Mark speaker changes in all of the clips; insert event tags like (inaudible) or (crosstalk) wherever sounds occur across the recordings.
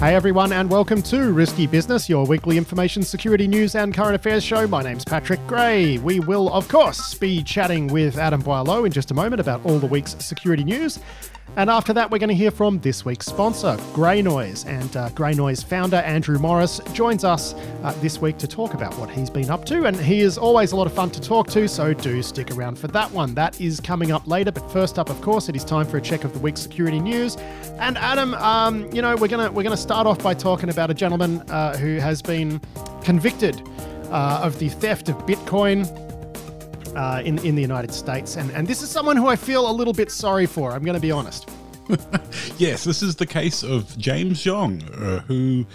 Speaker 1: Hey everyone, and welcome to Risky Business, your weekly information security news and current affairs show. My name's Patrick Gray. We will, of course, be chatting with Adam Boileau in just a moment about all the week's security news. And after that, we're going to hear from this week's sponsor, GreyNoise. And uh, GreyNoise founder Andrew Morris joins us uh, this week to talk about what he's been up to. And he is always a lot of fun to talk to, so do stick around for that one. That is coming up later. But first up, of course, it is time for a check of the week's security news. And Adam, um, you know, we're gonna we're gonna start off by talking about a gentleman uh, who has been convicted uh, of the theft of Bitcoin uh, in in the United States, and and this is someone who I feel a little bit sorry for. I'm going to be honest. (laughs)
Speaker 2: yes, this is the case of James Zhong, uh, who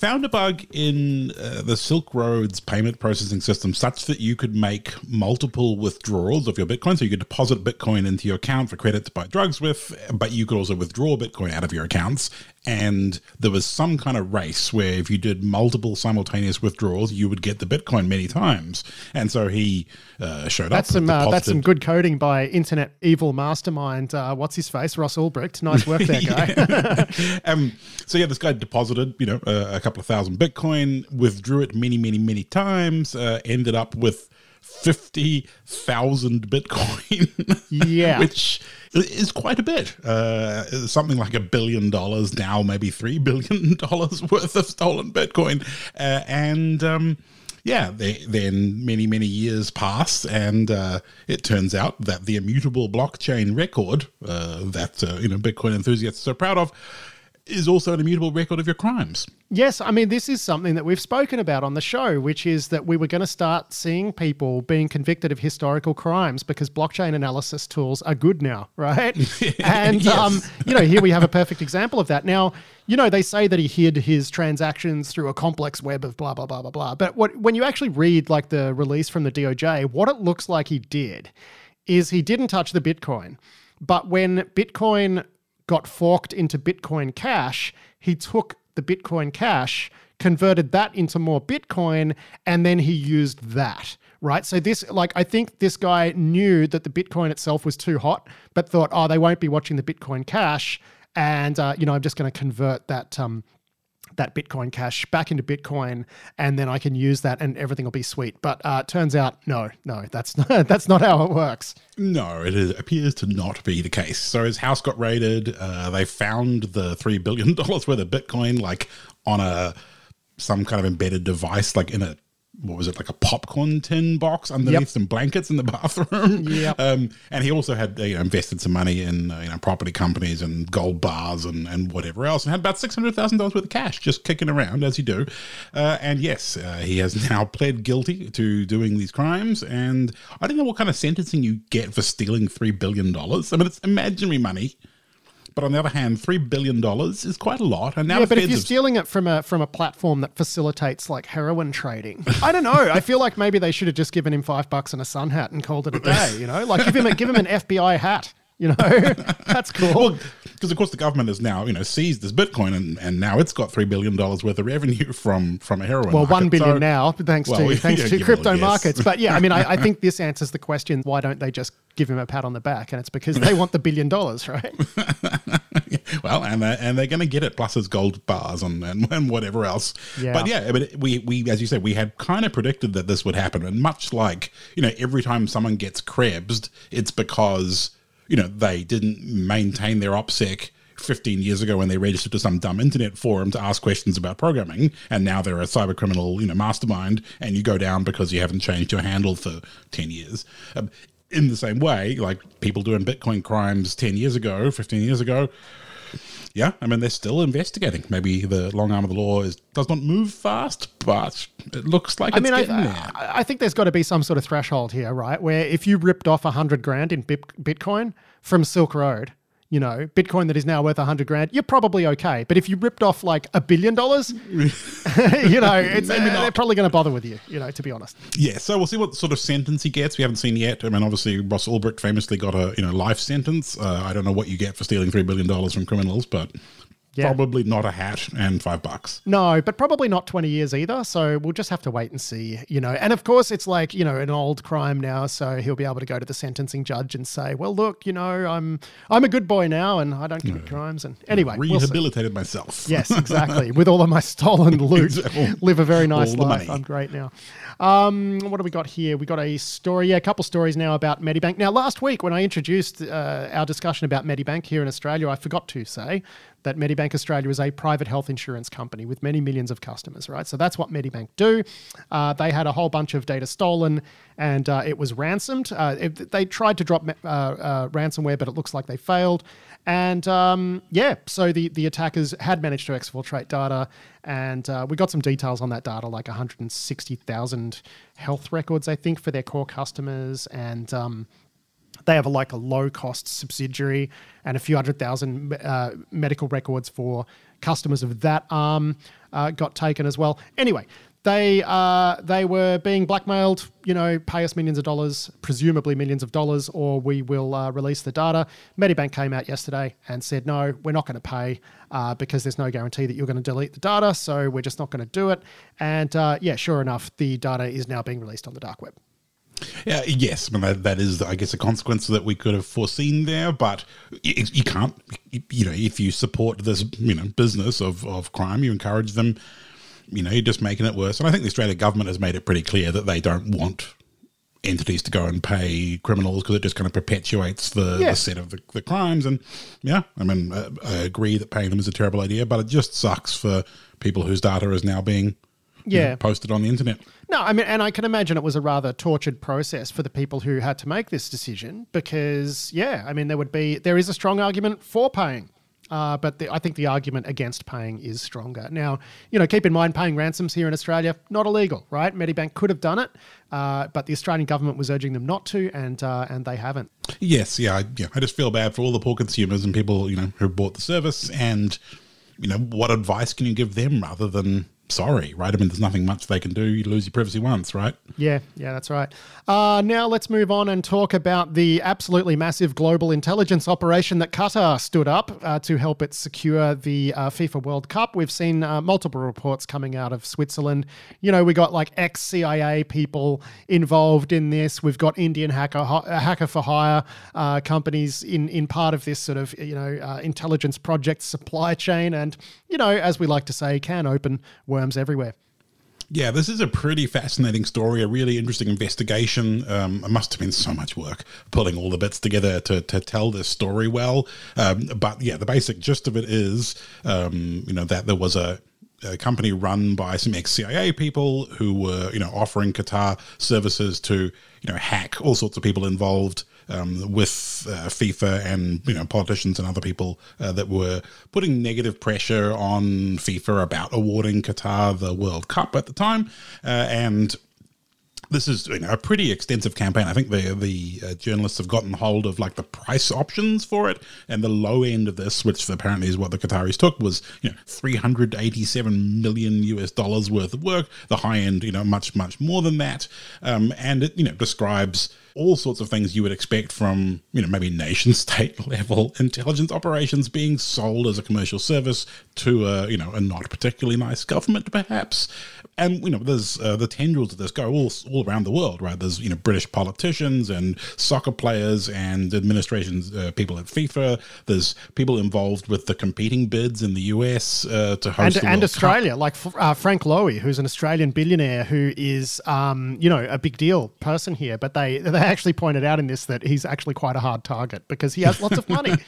Speaker 2: found a bug in uh, the Silk Road's payment processing system such that you could make multiple withdrawals of your Bitcoin. So you could deposit Bitcoin into your account for credit to buy drugs with, but you could also withdraw Bitcoin out of your accounts. And there was some kind of race where if you did multiple simultaneous withdrawals, you would get the Bitcoin many times. And so he uh, showed
Speaker 1: that's
Speaker 2: up.
Speaker 1: Some, uh, that's some good coding by internet evil mastermind. Uh, what's his face? Ross Ulbricht. Nice work there, (laughs) guy. (laughs)
Speaker 2: um, so yeah, this guy deposited, you know, a couple of thousand Bitcoin, withdrew it many, many, many times, uh, ended up with 50,000 Bitcoin. (laughs)
Speaker 1: Yeah.
Speaker 2: which is quite a bit. Uh, something like a billion dollars now, maybe $3 billion (laughs) worth of stolen Bitcoin. Uh, and, um, yeah, they, then many, many years pass, and uh, it turns out that the immutable blockchain record uh, that uh, you know Bitcoin enthusiasts are proud of is also an immutable record of your crimes.
Speaker 1: Yes, I mean, this is something that we've spoken about on the show, which is that we were going to start seeing people being convicted of historical crimes because blockchain analysis tools are good now, right? (laughs) and, yes. um, you know, here we have a perfect example of that. Now, you know, they say that he hid his transactions through a complex web of blah, blah, blah, blah, blah. But what, when you actually read like the release from the DOJ, what it looks like he did is he didn't touch the Bitcoin. But when Bitcoin got forked into Bitcoin Cash, he took the Bitcoin Cash, converted that into more Bitcoin, and then he used that. Right. So, this, like, I think this guy knew that the Bitcoin itself was too hot, but thought, oh, they won't be watching the Bitcoin Cash. And, uh, you know, I'm just going to convert that um, that Bitcoin Cash back into Bitcoin, and then I can use that, and everything will be sweet. But uh, turns out, no, no, that's (laughs) not, that's not how it works.
Speaker 2: No, it is, appears to not be the case. So his house got raided. Uh, they found the three billion (laughs) dollars worth of Bitcoin, like on a some kind of embedded device, like in a what was it like a popcorn tin box underneath yep. some blankets in the (laughs) bathroom.
Speaker 1: Yeah.
Speaker 2: Um, and he also had you know, invested some money in uh, you know property companies and gold bars and, and whatever else, and had about six hundred thousand dollars worth of cash just kicking around as you do. Uh, and yes, uh, he has (laughs) now pled guilty to doing these crimes. And I don't know what kind of sentencing you get for stealing three billion dollars. I mean, it's imaginary money. But on the other hand, three billion dollars is quite a lot. And now
Speaker 1: yeah, but if you're stealing it from a from a platform that facilitates like heroin trading, (laughs) I don't know. I feel like maybe they should have just given him five bucks and a sun hat and called it a day. You know, like give him a, give him an FBI hat. You know, (laughs) that's cool.
Speaker 2: Well, because of course the government has now you know seized this Bitcoin and, and now it's got three billion dollars worth of revenue (laughs) from from a heroin.
Speaker 1: Well,
Speaker 2: market.
Speaker 1: one billion so, now, thanks well, to (laughs) thanks yeah, to crypto yes. markets. But yeah, I mean, I, I think this answers the question: Why don't they just give him a pat on the back? And it's because they want the billion dollars, right?
Speaker 2: well, and they're, and they're going to get it plus his gold bars and, and, and whatever else. Yeah. But yeah, but we we as you said, we had kind of predicted that this would happen, and much like you know, every time someone gets krebsed, it's because you know, they didn't maintain their OPSEC 15 years ago when they registered to some dumb internet forum to ask questions about programming, and now they're a cyber criminal, you know, mastermind, and you go down because you haven't changed your handle for 10 years. Um, in the same way, like people doing Bitcoin crimes 10 years ago, 15 years ago, yeah, I mean, they're still investigating. Maybe the long arm of the law is does not move fast, but it looks like I mean, I,
Speaker 1: I, think there's got to be some sort of threshold here, right? Where if you ripped off a hundred grand in Bitcoin from Silk Road, you know, Bitcoin that is now worth a hundred grand, you're probably okay. But if you ripped off like a billion dollars, (laughs) you know, it's, they're probably going to bother with you, you know, to be honest.
Speaker 2: Yeah. So we'll see what sort of sentence he gets. We haven't seen yet. I mean, obviously, Ross Ulbricht famously got a, you know, life sentence. Uh, I don't know what you get for stealing $3 billion from criminals, but
Speaker 1: Yeah.
Speaker 2: Probably not a hat and five bucks.
Speaker 1: No, but probably not 20 years either. So we'll just have to wait and see, you know. And of course, it's like, you know, an old crime now. So he'll be able to go to the sentencing judge and say, well, look, you know, I'm I'm a good boy now and I don't commit crimes. And anyway, we'll.
Speaker 2: Rehabilitated myself.
Speaker 1: Yes, (laughs) exactly. With all of my stolen loot, live a very nice
Speaker 2: All
Speaker 1: life. I'm great now. Um, what do we got here? We got a story, yeah, a couple stories now about Medibank. Now, last week when I introduced uh, our discussion about Medibank here in Australia, I forgot to say that Medibank Australia is a private health insurance company with many millions of customers, right? So that's what Medibank do. Uh, they had a whole bunch of data stolen and uh, it was ransomed. Uh, it, they tried to drop uh, uh, ransomware, but it looks like they failed. And um, yeah, so the, the attackers had managed to exfiltrate data, and uh, we got some details on that data, like 160,000 health records, I think, for their core customers. And um, they have a, like a low cost subsidiary and a few hundred thousand uh, medical records for customers of that arm uh, got taken as well. Anyway, they uh, they were being blackmailed. You know, pay us millions of dollars, presumably millions of dollars, or we will uh, release the data. Medibank came out yesterday and said, no, we're not going to pay uh, because there's no guarantee that you're going to delete the data. So we're just not going to do it. And uh, yeah, sure enough, the data is now being released on the dark web.
Speaker 2: Yeah, yes, I mean, that, that is, I guess, a consequence that we could have foreseen there. But you, you can't, you know, if you support this, you know, business of, of crime, you encourage them. You know, you're just making it worse. And I think the Australian government has made it pretty clear that they don't want entities to go and pay criminals because it just kind of perpetuates the,
Speaker 1: Yeah.
Speaker 2: the set of the, the crimes. And yeah, I mean, I, I agree that paying them is a terrible idea, but it just sucks for people whose data is now being
Speaker 1: Yeah.
Speaker 2: posted on the internet.
Speaker 1: No, I mean, and I can imagine it was a rather tortured process for the people who had to make this decision because, yeah, I mean, there would be, there is a strong argument for paying. Uh, but the, I think the argument against paying is stronger. Now, you know, keep in mind, paying ransoms here in Australia not illegal, right? Medibank could have done it, uh, but the Australian government was urging them not to, and uh, and they haven't.
Speaker 2: Yes, yeah, I, yeah. I just feel bad for all the poor consumers and people, you know, who bought the service. And you know, what advice can you give them rather than sorry, right? I mean, there's nothing much they can do. You lose your privacy once, right?
Speaker 1: Yeah, yeah, that's right. Uh, now let's move on and talk about the absolutely massive global intelligence operation that Qatar stood up uh, to help it secure the uh, FIFA World Cup. We've seen uh, multiple reports coming out of Switzerland. You know, we got like ex CIA people involved in this. We've got Indian hacker uh, hacker for hire uh, companies in in part of this sort of you know intelligence project supply chain, and you know, as we like to say, can open worms everywhere.
Speaker 2: Yeah, this is a pretty fascinating story, a really interesting investigation. Um, it must have been so much work pulling all the bits together to, to tell this story well. Um, but yeah, the basic gist of it is, um, you know, that there was a, a company run by some ex-CIA people who were, you know, offering Qatar services to, you know, hack all sorts of people involved um, with uh, FIFA and you know politicians and other people uh, that were putting negative pressure on FIFA about awarding Qatar the World Cup at the time, uh, and this is you know, a pretty extensive campaign. I think the the uh, journalists have gotten hold of like the price options for it, and the low end of this, which apparently is what the Qataris took, was you know three hundred eighty seven million US dollars worth of work. The high end, you know, much much more than that, um, and it you know describes all sorts of things you would expect from you know maybe nation (laughs) state level intelligence operations being sold as a commercial service to a you know a not particularly nice government perhaps and you know there's uh, the tendrils of this go all all around the world right there's you know british politicians and soccer players and administrations uh, people at fifa there's people involved with the competing bids in the us uh, to host
Speaker 1: and,
Speaker 2: the
Speaker 1: and Australia,
Speaker 2: Cup.
Speaker 1: like uh, Frank Lowy, who's an Australian billionaire who is, um, you know, a big deal person here. But they they actually pointed out in this that he's actually quite a hard target because he has lots of money. (laughs)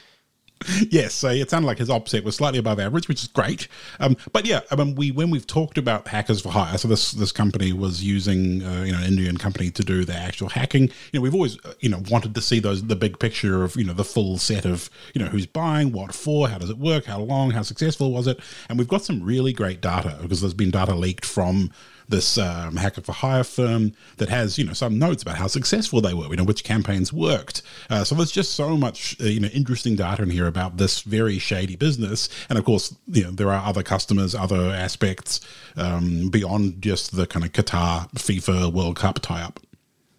Speaker 2: Yes, so it sounded like his offset was slightly above average, which is great. Um, but yeah, I mean, we when we've talked about hackers for hire, so this this company was using uh, you know an Indian company to do the actual hacking. You know, we've always uh, you know wanted to see those the big picture of you know the full set of you know who's buying, what for, how does it work, how long, how successful was it, and we've got some really great data because there's been data leaked from this um, hacker for hire firm that has you know some notes about how successful they were, you know which campaigns worked. Uh, so there's just so much uh, you know interesting data in here about this very shady business, and of course you know there are other customers, other aspects um, beyond just the kind of Qatar FIFA World Cup tie up.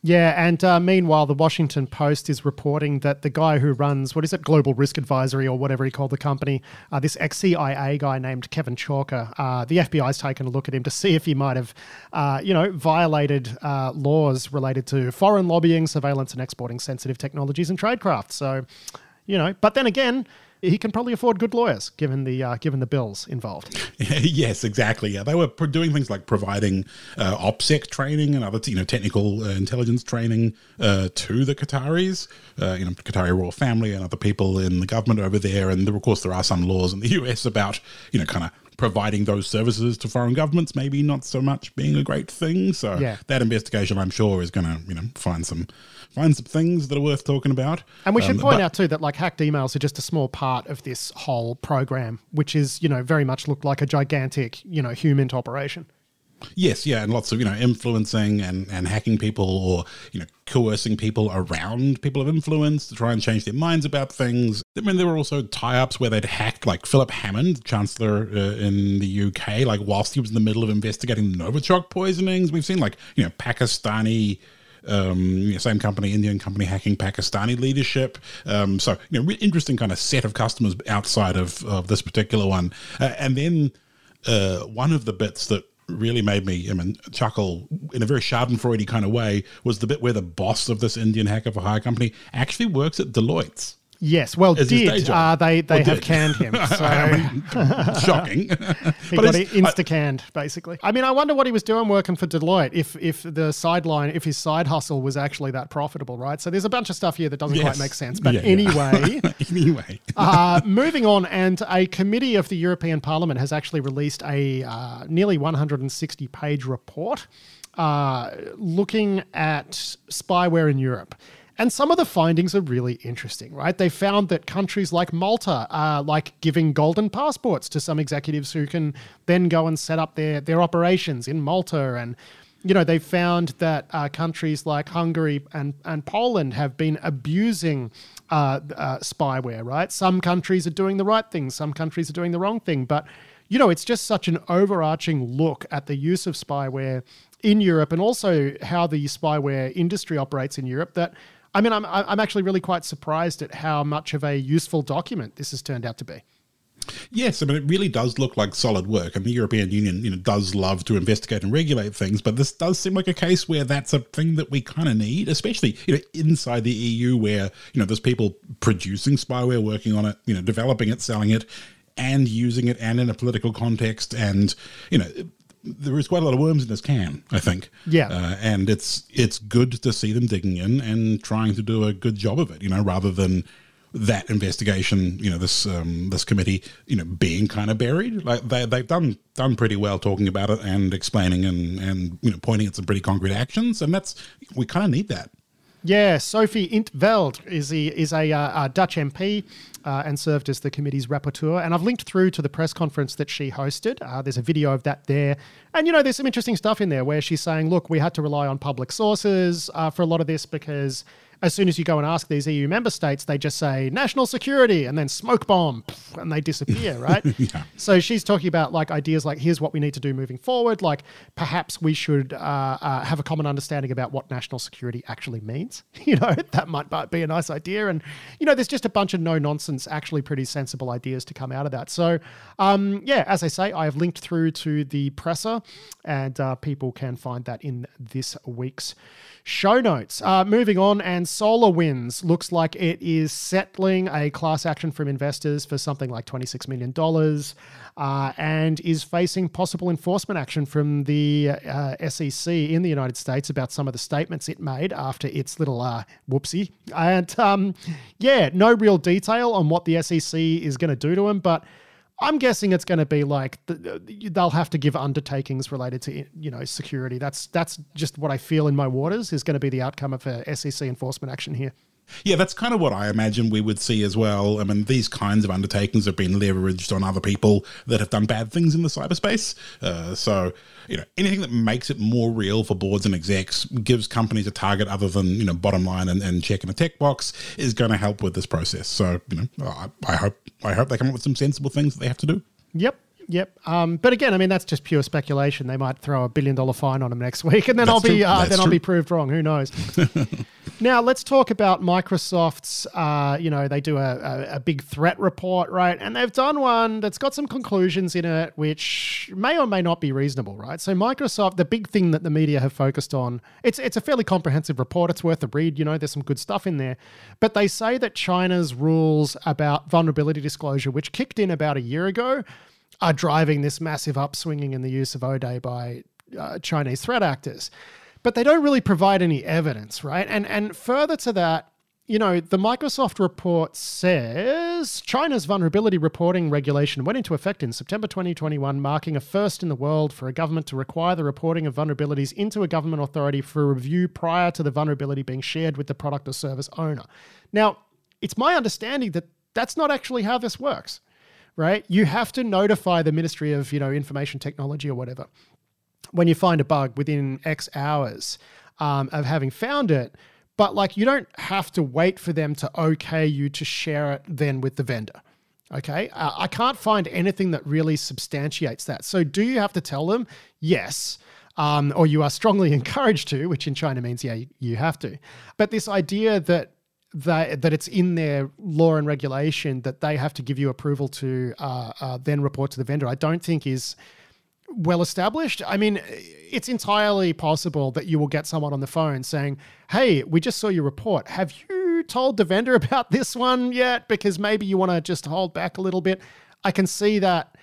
Speaker 1: Yeah, and uh, meanwhile, the Washington Post is reporting that the guy who runs, what is it, Global Risk Advisory or whatever he called the company, uh, this ex CIA guy named Kevin Chalker, uh, the FBI's taken a look at him to see if he might have, uh, you know, violated uh, laws related to foreign lobbying, surveillance, and exporting sensitive technologies and tradecraft. So, you know, but then again, he can probably afford good lawyers given the uh, given the bills involved. (laughs)
Speaker 2: yes, exactly. Yeah, they were doing things like providing uh, OPSEC training and other you know technical uh, intelligence training uh, to the Qataris, uh, you know Qatari royal family and other people in the government over there. And of course, there are some laws in the (laughs) US about you know kind of providing those services to foreign governments maybe not so much being a great thing. So yeah. that investigation, I'm sure, is going to you know find some find some things that are worth talking about.
Speaker 1: And we should um, point out too that like hacked emails are just a small part of this whole program, which is you know very much looked like a gigantic you know human operation.
Speaker 2: Yes, yeah, and lots of you know influencing and and hacking people or you know coercing people around people of influence to try and change their minds about things. I mean, there were also tie-ups where they'd hacked like Philip Hammond, Chancellor uh, in the UK, like whilst he was in the middle of investigating the Novichok poisonings. We've seen like you know Pakistani um, you know, same company, Indian company hacking Pakistani leadership. Um, so, you know, interesting kind of set of customers outside of, of this particular one. Uh, and then uh, one of the bits that really made me I mean, chuckle in a very Schadenfreudy kind of way was the bit where the boss of this Indian hacker for hire company actually works at Deloitte's.
Speaker 1: Yes, well, did uh, they they or have did. canned him? (laughs)
Speaker 2: So shocking. (laughs)
Speaker 1: he but got insta canned, basically. I mean, I wonder what he was doing working for Deloitte. If if the sideline, if his side hustle was actually that profitable, right? So there's a bunch of stuff here that doesn't yes. quite make sense. But yeah, anyway,
Speaker 2: yeah. anyway, (laughs)
Speaker 1: uh, moving on, and a committee of the European Parliament has actually released a uh, nearly 160 page report uh, looking at spyware in Europe. And some of the findings are really interesting, right? They found that countries like Malta are like giving golden passports to some executives who can then go and set up their, their operations in Malta. And, you know, they found that uh, countries like Hungary and, and Poland have been abusing uh, uh, spyware, right? Some countries are doing the right thing, some countries are doing the wrong thing. But, you know, it's just such an overarching look at the use of spyware in Europe and also how the spyware industry operates in Europe that I mean, I'm I'm actually really quite surprised at how much of a useful document this has turned out to be.
Speaker 2: Yes, I mean it really does look like solid work, and the European Union, you know, does love to investigate and regulate things. But this does seem like a case where that's a thing that we kind of need, especially you know inside the EU, where you know there's people producing spyware, working on it, you know, developing it, selling it, and using it, and in a political context, and you know there is quite a lot of worms in this can, I think.
Speaker 1: Yeah,
Speaker 2: uh, and it's it's good to see them digging in and trying to do a good job of it. You know, rather than that investigation, you know, this um, this committee, you know, being kind of buried. Like they they've done done pretty well talking about it and explaining and and you know pointing at some pretty concrete actions, and that's we kind of need that.
Speaker 1: Yeah, Sophie in 't Veld is a, is a, uh, a Dutch MP uh, and served as the committee's rapporteur. And I've linked through to the press conference that she hosted. Uh, there's a video of that there. And, you know, there's some interesting stuff in there where she's saying, look, we had to rely on public sources uh, for a lot of this because as soon as you go and ask these EU member states, they just say national security and then smoke bomb and they disappear, (laughs) right? yeah. So she's talking about like ideas like here's what we need to do moving forward. Like perhaps we should uh, uh, have a common understanding about what national security actually means. (laughs) You know, that might be a nice idea. And, you know, there's just a bunch of no nonsense, actually pretty sensible ideas to come out of that. So, um, yeah, as I say, I have linked through to the presser and uh, people can find that in this week's show notes. Uh, moving on, and SolarWinds looks like it is settling a class action from investors for something like $26 million uh, and is facing possible enforcement action from the uh, SEC in the United States about some of the statements it made after its little uh, whoopsie. And um, yeah, no real detail on what the SEC is going to do to him, but I'm guessing it's going to be like they'll have to give undertakings related to you know security. That's that's just what I feel in my waters is going to be the outcome of a SEC enforcement action here.
Speaker 2: Yeah, that's kind of what I imagine we would see as well. I mean, these kinds of undertakings have been leveraged on other people that have done bad things in the cyberspace. Uh, so, you know, anything that makes it more real for boards and execs gives companies a target other than, you know, bottom line and, and checking a tech box is going to help with this process. So, you know, I, I hope I hope they come up with some sensible things that they have to do.
Speaker 1: Yep. Yep. Um, but again, I mean that's just pure speculation. They might throw a billion dollar fine on them next week, and then that's I'll be uh, then true. I'll be proved wrong. Who knows? (laughs) now let's talk about Microsoft's. Uh, you know, they do a, a, a, big threat report, right? And they've done one that's got some conclusions in it, which may or may not be reasonable, right? So Microsoft, the big thing that the media have focused on, it's it's a fairly comprehensive report. It's worth a read. You know, there's some good stuff in there, but they say that China's rules about vulnerability disclosure, which kicked in about a year ago are driving this massive upswinging in the use of 0day by uh, Chinese threat actors. But they don't really provide any evidence, right? And and further to that, you know, the Microsoft report says China's vulnerability reporting regulation went into effect in September 2021, marking a first in the world for a government to require the reporting of vulnerabilities into a government authority for review prior to the vulnerability being shared with the product or service owner. Now, it's my understanding that that's not actually how this works right? You have to notify the Ministry of, you know, Information Technology or whatever when you find a bug within X hours um, of having found it. But like, you don't have to wait for them to okay you to share it then with the vendor. Okay. Uh, I can't find anything that really substantiates that. So, do you have to tell them? Yes. Um, or you are strongly (laughs) encouraged to, which in China means, yeah, you, you have to. But this idea that that that it's in their law and regulation that they have to give you approval to uh, uh, then report to the vendor. I don't think is well established. I mean, it's entirely possible that you will get someone on the phone saying, "Hey, we just saw your report. Have you told the vendor (laughs) about this one yet? Because maybe you want to just hold back a little bit." I can see that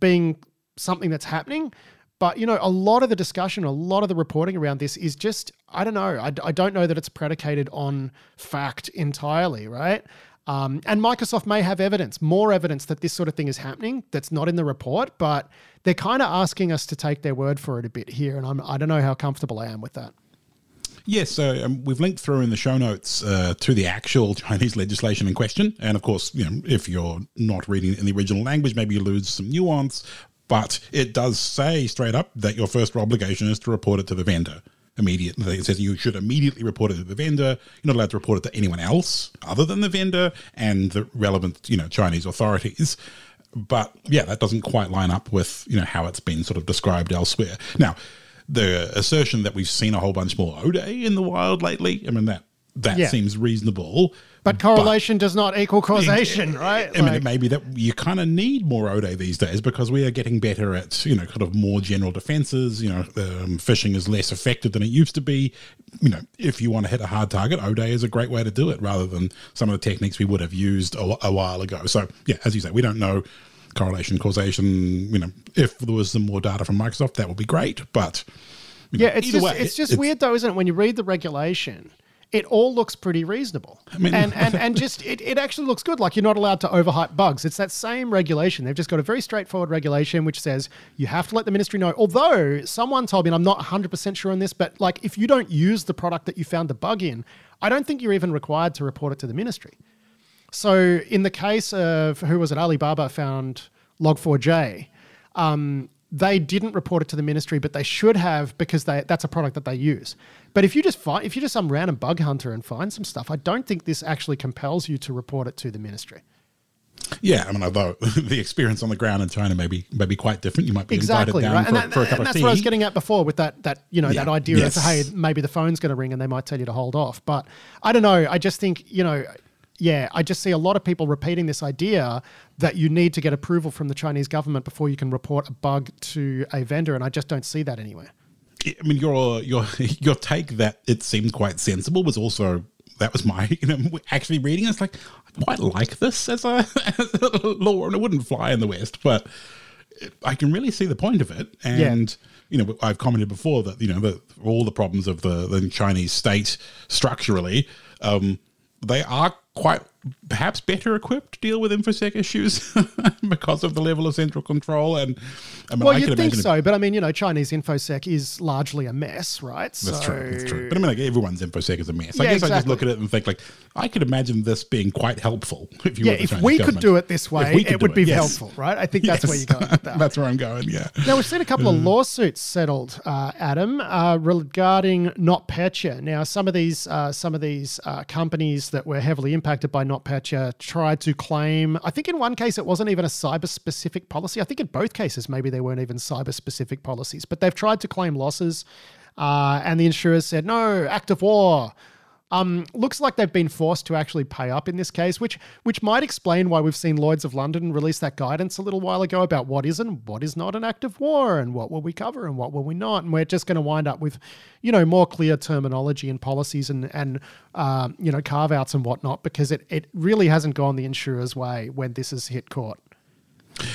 Speaker 1: being something that's happening. But you know, a lot of the discussion, a lot of the reporting around this is just I don't know. I, I don't know that it's predicated on fact entirely, right? Um, and Microsoft may have evidence, more evidence that this sort of thing is happening that's not in the report, but they're kind of asking us to take their word for it a bit here, and I'm, I don't know how comfortable I am with that.
Speaker 2: Yes, so um, we've linked through in the show notes uh, to the actual Chinese legislation in question. And of course, you know, if you're not reading in the original language, maybe you lose some nuance. But it does say straight up that your first obligation is to report it to the vendor immediately. It says you should immediately report it to the vendor. You're not allowed to report it to anyone else other than the vendor and the relevant, you know, Chinese authorities. But yeah, that doesn't quite line up with you know how it's been sort of described elsewhere. Now, the assertion that we've seen a whole bunch more 0day in the wild lately, I mean that that yeah. seems reasonable.
Speaker 1: But correlation but, does not equal causation, right?
Speaker 2: I mean, it may be that you kind of need more 0day these days because we are getting better at, you know, kind of more general defenses. You know, um, phishing is less effective than it used to be. You know, if you want to hit a hard target, 0day is a great way to do it rather than some of the techniques we would have used a, a while ago. So, yeah, as you say, we don't know correlation, causation. You know, if there was some more data from Microsoft, that would be great. But,
Speaker 1: yeah, know, it's just, way, it's just it's, weird though, isn't it? When you read the regulation, it all looks pretty reasonable. I mean, and, and, and (laughs) just it, it actually looks good. Like you're not allowed to overhype bugs. It's that same regulation. They've just got a very straightforward regulation which says you have to let the ministry know. Although someone told me, and I'm not 100% sure on this, but like if you don't use the product that you found the bug in, I don't think you're even required to report it to the ministry. So in the case of who was it, Alibaba found Log4j. Um, they didn't report it to the ministry, but they should have because they that's a product that they use. But if you just find if you're just some random bug hunter and find some stuff, I don't think this actually compels you to report it to the ministry.
Speaker 2: Yeah, I mean, although (laughs) the experience on the ground in China may be may be quite different, you might be exactly, invited down right. for, that, for, a cup of
Speaker 1: tea. That's what I was getting at before with that that you know yeah. that idea yes. of hey maybe the phone's going to ring and they might tell you to hold off. But I don't know. I just think you know yeah, I just see a lot of people repeating this idea that you need to get approval from the Chinese government before you can report a bug to a vendor, and I just don't see that anywhere.
Speaker 2: I mean, your your (laughs) your take that it seemed quite sensible was also that was my (laughs) you know actually reading. It's like I quite like this as a, (laughs) as a law, and it wouldn't fly in the West, but I can really see the point of it. And yeah. you know, I've commented before that you know the, all the problems of the the Chinese state structurally. Um, they are quite perhaps better equipped to deal with infosec issues (laughs) because of the level of central control and
Speaker 1: I mean, well I you'd think so but i mean you know chinese infosec is largely a mess right
Speaker 2: that's so... true that's true but i mean like everyone's infosec is a mess i guess exactly. i just look at it and think like i could imagine this being quite helpful (laughs) if you
Speaker 1: yeah if we government. could do it this way it would it, be yes. helpful right i think that's yes. where you're going
Speaker 2: that. (laughs) that's where i'm going yeah
Speaker 1: now we've seen a couple of mm. lawsuits settled uh, adam uh, regarding NotPetya now some of these uh, some of these uh, companies that were heavily impacted by NotPetya Petya tried to claim, I think in one case it wasn't even a cyber specific policy. I think in both cases, maybe they weren't even cyber specific policies, but they've tried to claim losses. Uh, and the insurers said, no, act of war. Um, looks like they've been forced to actually pay up in this case, which which might explain why we've seen Lloyd's of London release that guidance a little while ago about what is and what is not an act of war and what will we cover and what will we not. And we're just going to wind up with, you know, more clear terminology and policies and and uh, you know carve outs and whatnot because it it really hasn't gone the insurer's way when this has hit court.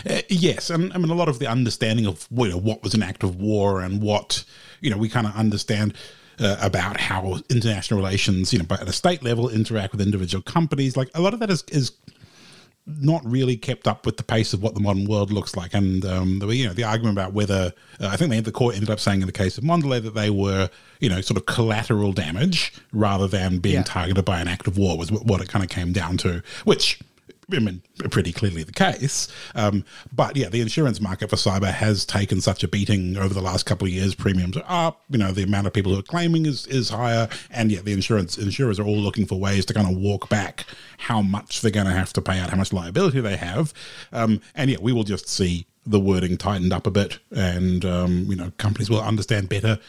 Speaker 2: Uh, yes, and I mean a lot of the understanding of you know what was an act of war and what you know we kind of understand uh, about how international relations, you know, at a state level interact with individual companies. Like a lot of that is is not really kept up with the pace of what the modern world looks like. And um, the you know the argument about whether uh, I think they, the court ended up saying in the case of Mondelez that they were you know sort of collateral damage rather than being yeah. targeted by an act of war was what it kind of came down to, which I mean, pretty clearly the case. Um, but yeah, the insurance market for cyber has taken such a beating over the last couple of years. Premiums are up. You know, the amount of people who are claiming is is higher, and yet the insurance insurers are all looking for ways to kind of walk back how much they're going to have to pay out, how much liability they have. Um, and yeah, we will just see the wording tightened up a bit, and um, you know, companies will understand better.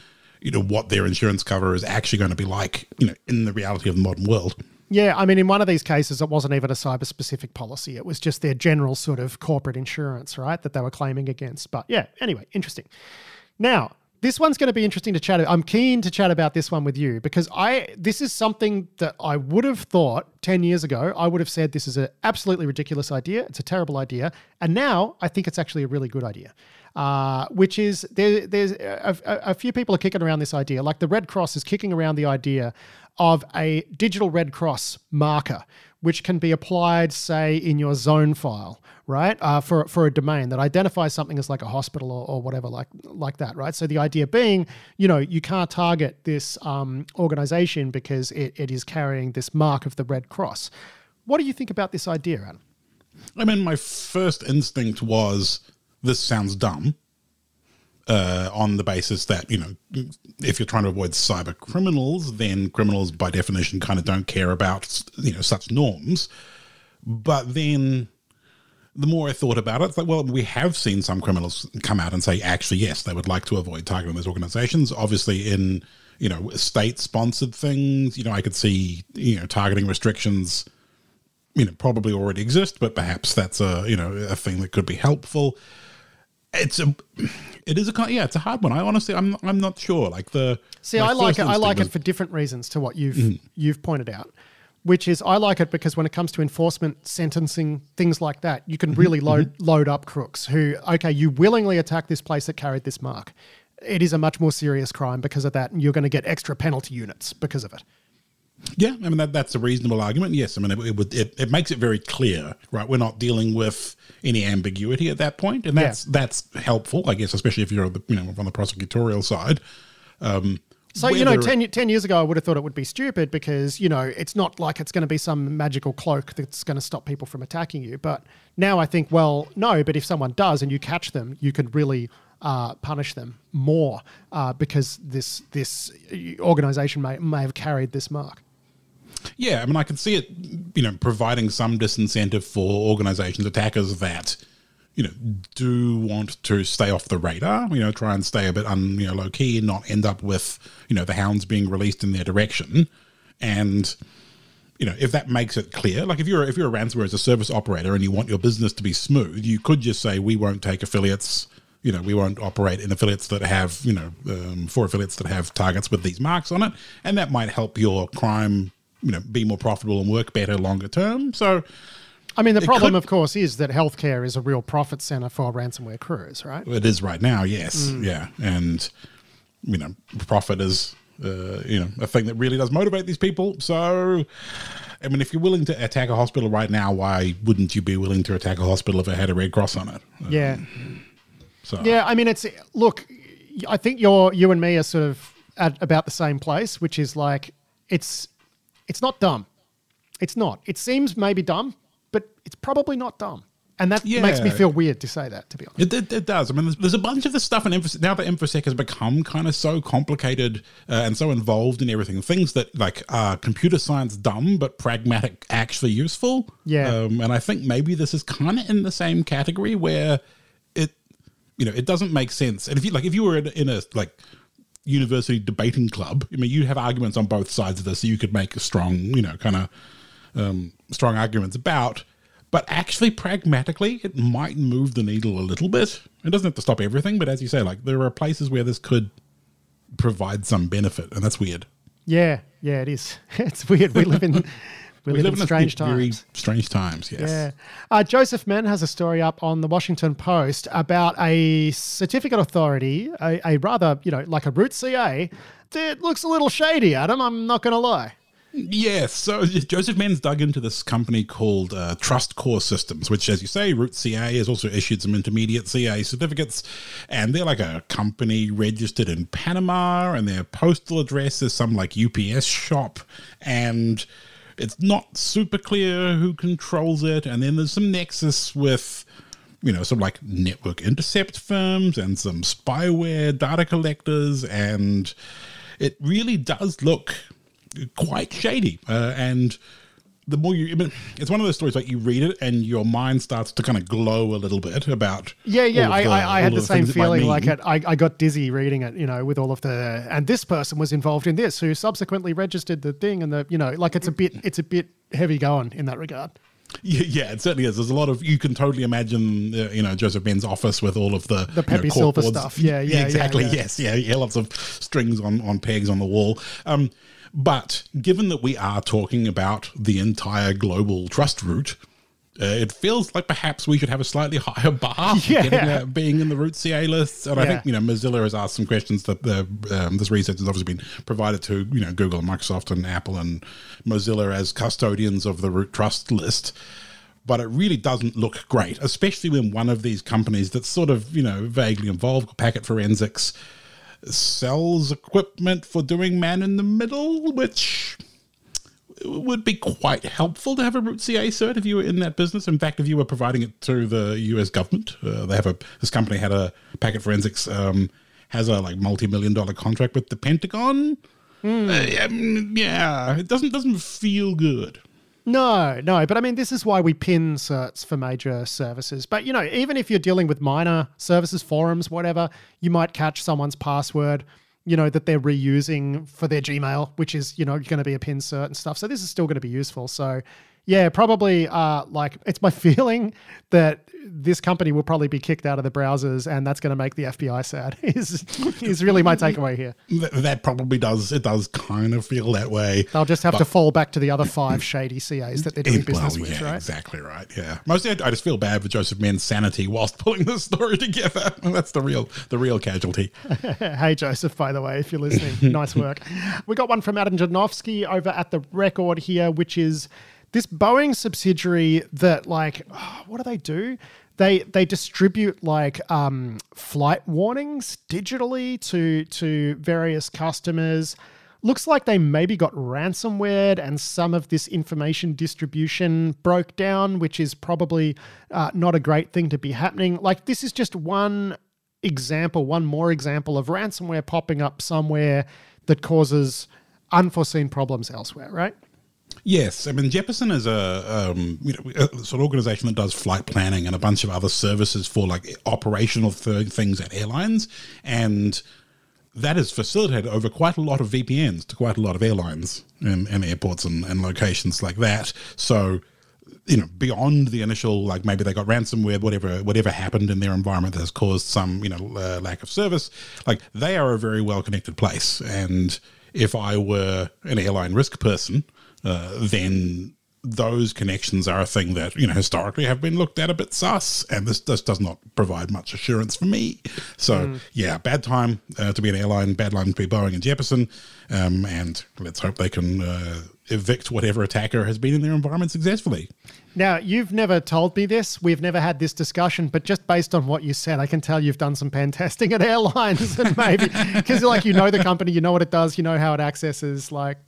Speaker 2: You know what their insurance cover is actually going to be like. You know, in the reality of the modern world.
Speaker 1: Yeah, I mean, in one of these cases, it wasn't even a cyber specific policy. It was just their general sort of corporate insurance, right, that they were claiming against. But yeah, anyway, interesting. Now, this one's going to be interesting to chat. I'm keen to chat about this one with you because I this is something that I would have thought 10 years ago. I would have said this is an absolutely ridiculous idea. It's a terrible idea, and now I think it's actually a really good idea. Uh, which is there, there's a, a, few people are kicking around this idea. Like the Red Cross is kicking around the idea of a digital Red Cross marker, which can be applied, say, in your zone file, right, uh, for for a domain that identifies something as like a hospital or, or whatever, like like that, right. So the idea being, you know, you can't target this um, organization because it, it is carrying this mark of the Red Cross. What do you think about this idea, Adam?
Speaker 2: I mean, my first instinct was this sounds dumb uh, on the basis that you know if you're trying to avoid cyber criminals, then criminals by definition kind of don't care about you know such norms. But then the more I thought about it, it's like, well, we have seen some criminals come out and say, actually, yes, they would like to avoid targeting those organizations. Obviously, in you know state-sponsored things, you know, I could see you know targeting restrictions, you know, probably already exist, but perhaps that's a you know a thing that could be helpful it's a it is a yeah it's a hard one i honestly i'm i'm not sure like the
Speaker 1: see i like it i like was, it for different reasons to what you've mm. you've pointed out which is i like it because when it comes to enforcement sentencing things like that you can mm-hmm, really mm-hmm. load load up crooks who okay you willingly attack this place that carried this mark it is a much more serious crime because of that and you're going to get extra penalty units because of it
Speaker 2: yeah, I mean that that's a reasonable argument. Yes, I mean it, it would it, it makes it very clear, right? We're not dealing with any ambiguity at that point, and that's yeah. that's helpful, I guess, especially if you're the, you know on the prosecutorial side. Um,
Speaker 1: so you know, 10, 10, years ago, I would have thought it would be stupid because you know it's not like it's going to be some magical cloak that's going to stop people from attacking you. But now I think, well, no. But if someone does and you catch them, you can really uh, punish them more uh, because this this organization may may have carried this mark.
Speaker 2: Yeah, I mean, I can see it, you know, providing some disincentive for organizations, attackers that, you know, do want to stay off the radar, you know, try and stay a bit un, you know, low key and not end up with, you know, the hounds being released in their direction. And, you know, if that makes it clear, like if you're if you're a ransomware as a service operator and you want your business to be smooth, you could just say we won't take affiliates. You know, we won't operate in affiliates that have, you know, um, affiliates that have targets with these marks on it, and that might help your crime you know be more profitable and work better longer term. So.
Speaker 1: I mean, the problem, could, of course, is that healthcare is a real profit center for ransomware crews, right?
Speaker 2: It is right now, yes, mm. yeah, and you know, profit is uh, you know a thing that really does motivate these people. So, I mean, if you're willing to attack a hospital right now, why wouldn't you be willing to attack a hospital if it had a red cross on it?
Speaker 1: Yeah. Um, so yeah, I mean, it's look. I think you're you and me are sort of at about the same place, which is like it's it's not dumb. It's not. It seems maybe dumb, but it's probably not dumb. And that yeah. makes me feel weird to say that, to be honest.
Speaker 2: It, it, it does. I mean, there's, there's, a bunch of this stuff, and Infosec, now that InfoSec has become kind of so complicated uh, and so involved in everything, things that like are computer science dumb but pragmatic actually useful.
Speaker 1: Yeah.
Speaker 2: Um, and I think maybe this is kind of in the same category where it, you know, it doesn't make sense. And if you like, if you were in, in a like university debating club, I mean, you have arguments on both sides of this, so you could make a strong, you know, kind of um, strong arguments about but actually, pragmatically, it might move the needle a little bit. It doesn't have to stop everything, but as you say, like there are places where this could provide some benefit, and that's weird.
Speaker 1: Yeah, yeah, it is. (laughs) It's weird. We live in (laughs) we, we live, live, in strange times. Very
Speaker 2: strange times. Yes.
Speaker 1: Yeah. Uh, Joseph Menn has a story up on the Washington Post about a certificate authority, a, a rather you know like a root CA that looks a little shady. Adam, I'm not going to lie.
Speaker 2: Yes. So Joseph Menn's dug into this company called uh, TrustCor Systems, which, as you say, Root CA has also issued some intermediate CA certificates. And they're like a company registered in Panama, and their postal address is some like UPS shop. And it's not super clear who controls it. And then there's some nexus with you know, some like network intercept firms and some spyware data collectors. And it really does look quite shady. Uh, and the more you, I mean, it's one of those stories like you read it and your mind starts to kind of glow a little bit about.
Speaker 1: Yeah, yeah, I, the, I, I had the, the same feeling. Like it, I, I got dizzy reading it, you know, with all of the and this person was involved in this who subsequently registered the thing and the you know like it's a bit it's a bit heavy going in that regard.
Speaker 2: Yeah, yeah, it certainly is. There's a lot of you can totally imagine, uh, you know, Joseph Menn's office with all of the
Speaker 1: the peppy you know, silver stuff. Yeah, yeah, (laughs)
Speaker 2: exactly.
Speaker 1: Yeah, yeah.
Speaker 2: Yes, yeah, yeah, lots of strings on on pegs on the wall. Um, but given that we are talking about the entire global trust root, uh, it feels like perhaps we should have a slightly higher bar yeah. getting, uh, being in the root CA list. And yeah. I think you know Mozilla has asked some questions that the, um, this research has obviously been provided to you know Google and Microsoft and Apple and Mozilla as custodians of the root trust list. But it really doesn't look great, especially when one of these companies that's sort of you know vaguely involved, Packet Forensics, sells equipment for doing man in the middle, which would be quite helpful to have a root CA cert if you were in that business. In fact, if you were providing it to the US government, uh, they have a this company had a packet forensics um, has a like multi million dollar contract with the Pentagon. Mm. Uh, um, yeah, it doesn't doesn't feel good.
Speaker 1: No, no, but I mean, this is why we pin certs for major services. But you know, even if you're dealing with minor services, forums, whatever, you might catch someone's password, you know, that they're reusing for their Gmail, which is you know going to be a pin cert and stuff. So this is still going to be useful. So yeah, probably. Uh, like it's my (laughs) feeling that this company will probably be kicked out of the browsers, and that's going to make the FBI sad. (laughs) is is really my takeaway here.
Speaker 2: That probably does. It does kind of feel that way.
Speaker 1: They'll just have to fall back to the other five shady CAs that they're doing it, business well, with,
Speaker 2: yeah,
Speaker 1: right?
Speaker 2: Exactly right. Yeah. Mostly, I, I just feel bad for Joseph Menn's sanity whilst (laughs) pulling this story together. That's the real the real casualty.
Speaker 1: hey, Joseph. By the way, if you're listening, nice work. We got one from Adam Janofsky over at the record here, which is this Boeing subsidiary that like oh, (sighs) what do they do? They they distribute like um, flight warnings digitally to to various customers. Looks like they maybe got ransomware and some of this information distribution broke down, which is probably uh, not a great thing to be happening. Like this is just one example, one more example of ransomware popping up somewhere that causes unforeseen problems elsewhere, right?
Speaker 2: Yes, I mean Jeppesen is a um, you know a sort of organization that does flight planning and a bunch of other services for like operational th- things at airlines, and that is facilitated over quite a lot of VPNs to quite a lot of airlines and, and airports and, and locations like that. So you know beyond the initial like maybe they got ransomware whatever whatever happened in their environment that has caused some you know uh, lack of service like they are a very well connected place and if i were an airline risk person uh, then those connections are a thing that you know historically have been looked at a bit sus, and this this does not provide much assurance for me. So mm. yeah, bad time uh, to be an airline, bad time to be Boeing and Jeppesen, um, and let's hope they can uh, evict whatever attacker has been in their environment successfully.
Speaker 1: Now, you've never told me this. We've never had this discussion, but just based on what you said, I can tell you've done some pen testing (laughs) at airlines and maybe because like you know the company, you know what it does, you know how it accesses like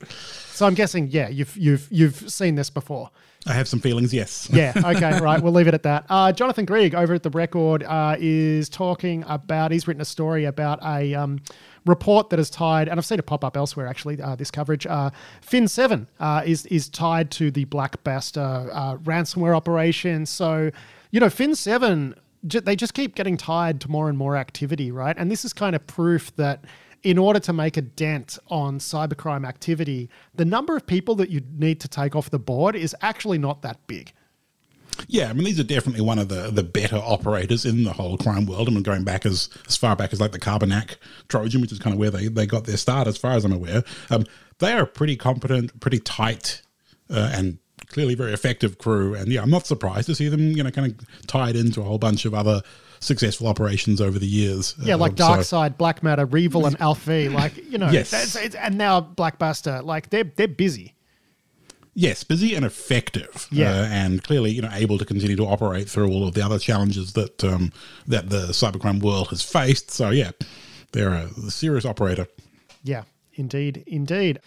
Speaker 1: so I'm guessing, yeah, you've you've you've seen this before.
Speaker 2: I have some feelings, yes.
Speaker 1: yeah, okay, (laughs) right. We'll leave it at that. Uh, Jonathan Greig over at The Record uh, is talking about, he's written a story about a um, report that is tied, and I've seen it pop up elsewhere actually, uh, this coverage. Uh, Fin7 uh, is, is tied to the Black Basta uh, ransomware operation. So, you know, Fin7, they just keep getting tied to more and more activity, right? And this is kind of proof that in order to make a dent on cybercrime activity, the number of people that you need to take off the board is actually not that big.
Speaker 2: Yeah, I mean these are definitely one of the the better operators in the whole crime world. I mean going back as as far back as like the Carbanak Trojan, which is kind of where they they got their start, as far as I'm aware. Um, they are a pretty competent, pretty tight, uh, and clearly very effective crew. And yeah, I'm not surprised to see them, you know, kind of tied into a whole bunch of other successful operations over the years.
Speaker 1: Yeah, like um, Dark so. Side, Black Matter, Revil, and Alfie. Like you know, yes. It's, it's, and now Black Basta. Like they're they're busy.
Speaker 2: Yes, busy and effective. Yeah, uh, and clearly, you know, able to continue to operate through all of the other challenges that um, that the cybercrime world has faced. So yeah, they're a serious operator.
Speaker 1: Yeah, indeed, indeed.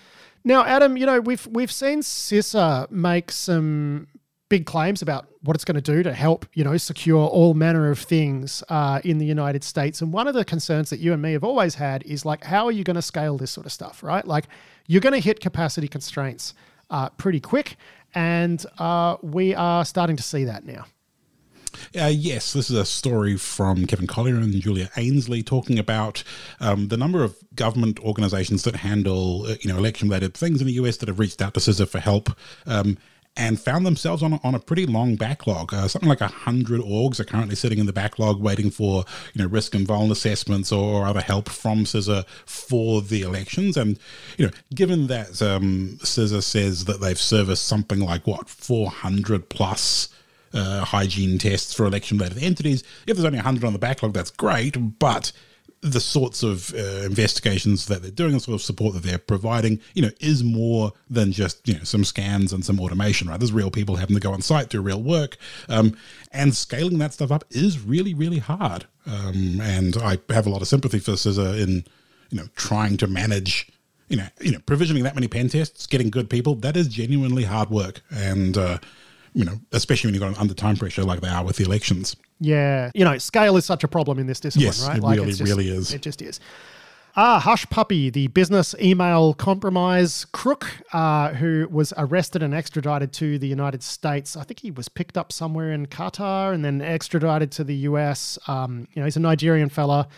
Speaker 1: Now, Adam, you know we've we've seen CISA make some big claims about what it's going to do to help, you know, secure all manner of things uh, in the United States. And one of the concerns that you and me have always had is like, how are you going to scale this sort of stuff, right? Like, you're going to hit capacity constraints uh, pretty quick, and uh, we are starting to see that now.
Speaker 2: Uh, yes, this is a story from Kevin Collier and Julia Ainsley talking about um, the number of government organizations that handle, uh, you know, election-related things in the US that have reached out to CISA for help. Um, and found themselves on a, on a pretty long backlog. Uh, something like 100 orgs are currently sitting in the backlog waiting for you know risk and vuln assessments or, other help from CISA for the elections. And you know, given that um, CISA says that they've serviced something like what 400 plus uh, hygiene tests for election-related entities, if there's only 100 on the backlog, that's great, but the sorts of uh, investigations that they're doing, the sort of support that they're providing, you know, is more than just you know some scans and some automation, right? There's real people having to go on site do real work, um, and scaling that stuff up is really really hard. Um, and I have a lot of sympathy for CISA in you know trying to manage. You know, you know, provisioning that many pen tests, getting good people, that is genuinely hard work. And, uh, you know, especially when you've got under time pressure like they are with the elections.
Speaker 1: Yeah, you know, scale is such a problem in this discipline,
Speaker 2: yes,
Speaker 1: right?
Speaker 2: It like really, just, really is.
Speaker 1: It just is. Ah, Hushpuppi, the business email compromise crook uh, who was arrested and extradited to the United States. I think he was picked up somewhere in Qatar and then extradited to the US. Um, you know, he's a Nigerian fella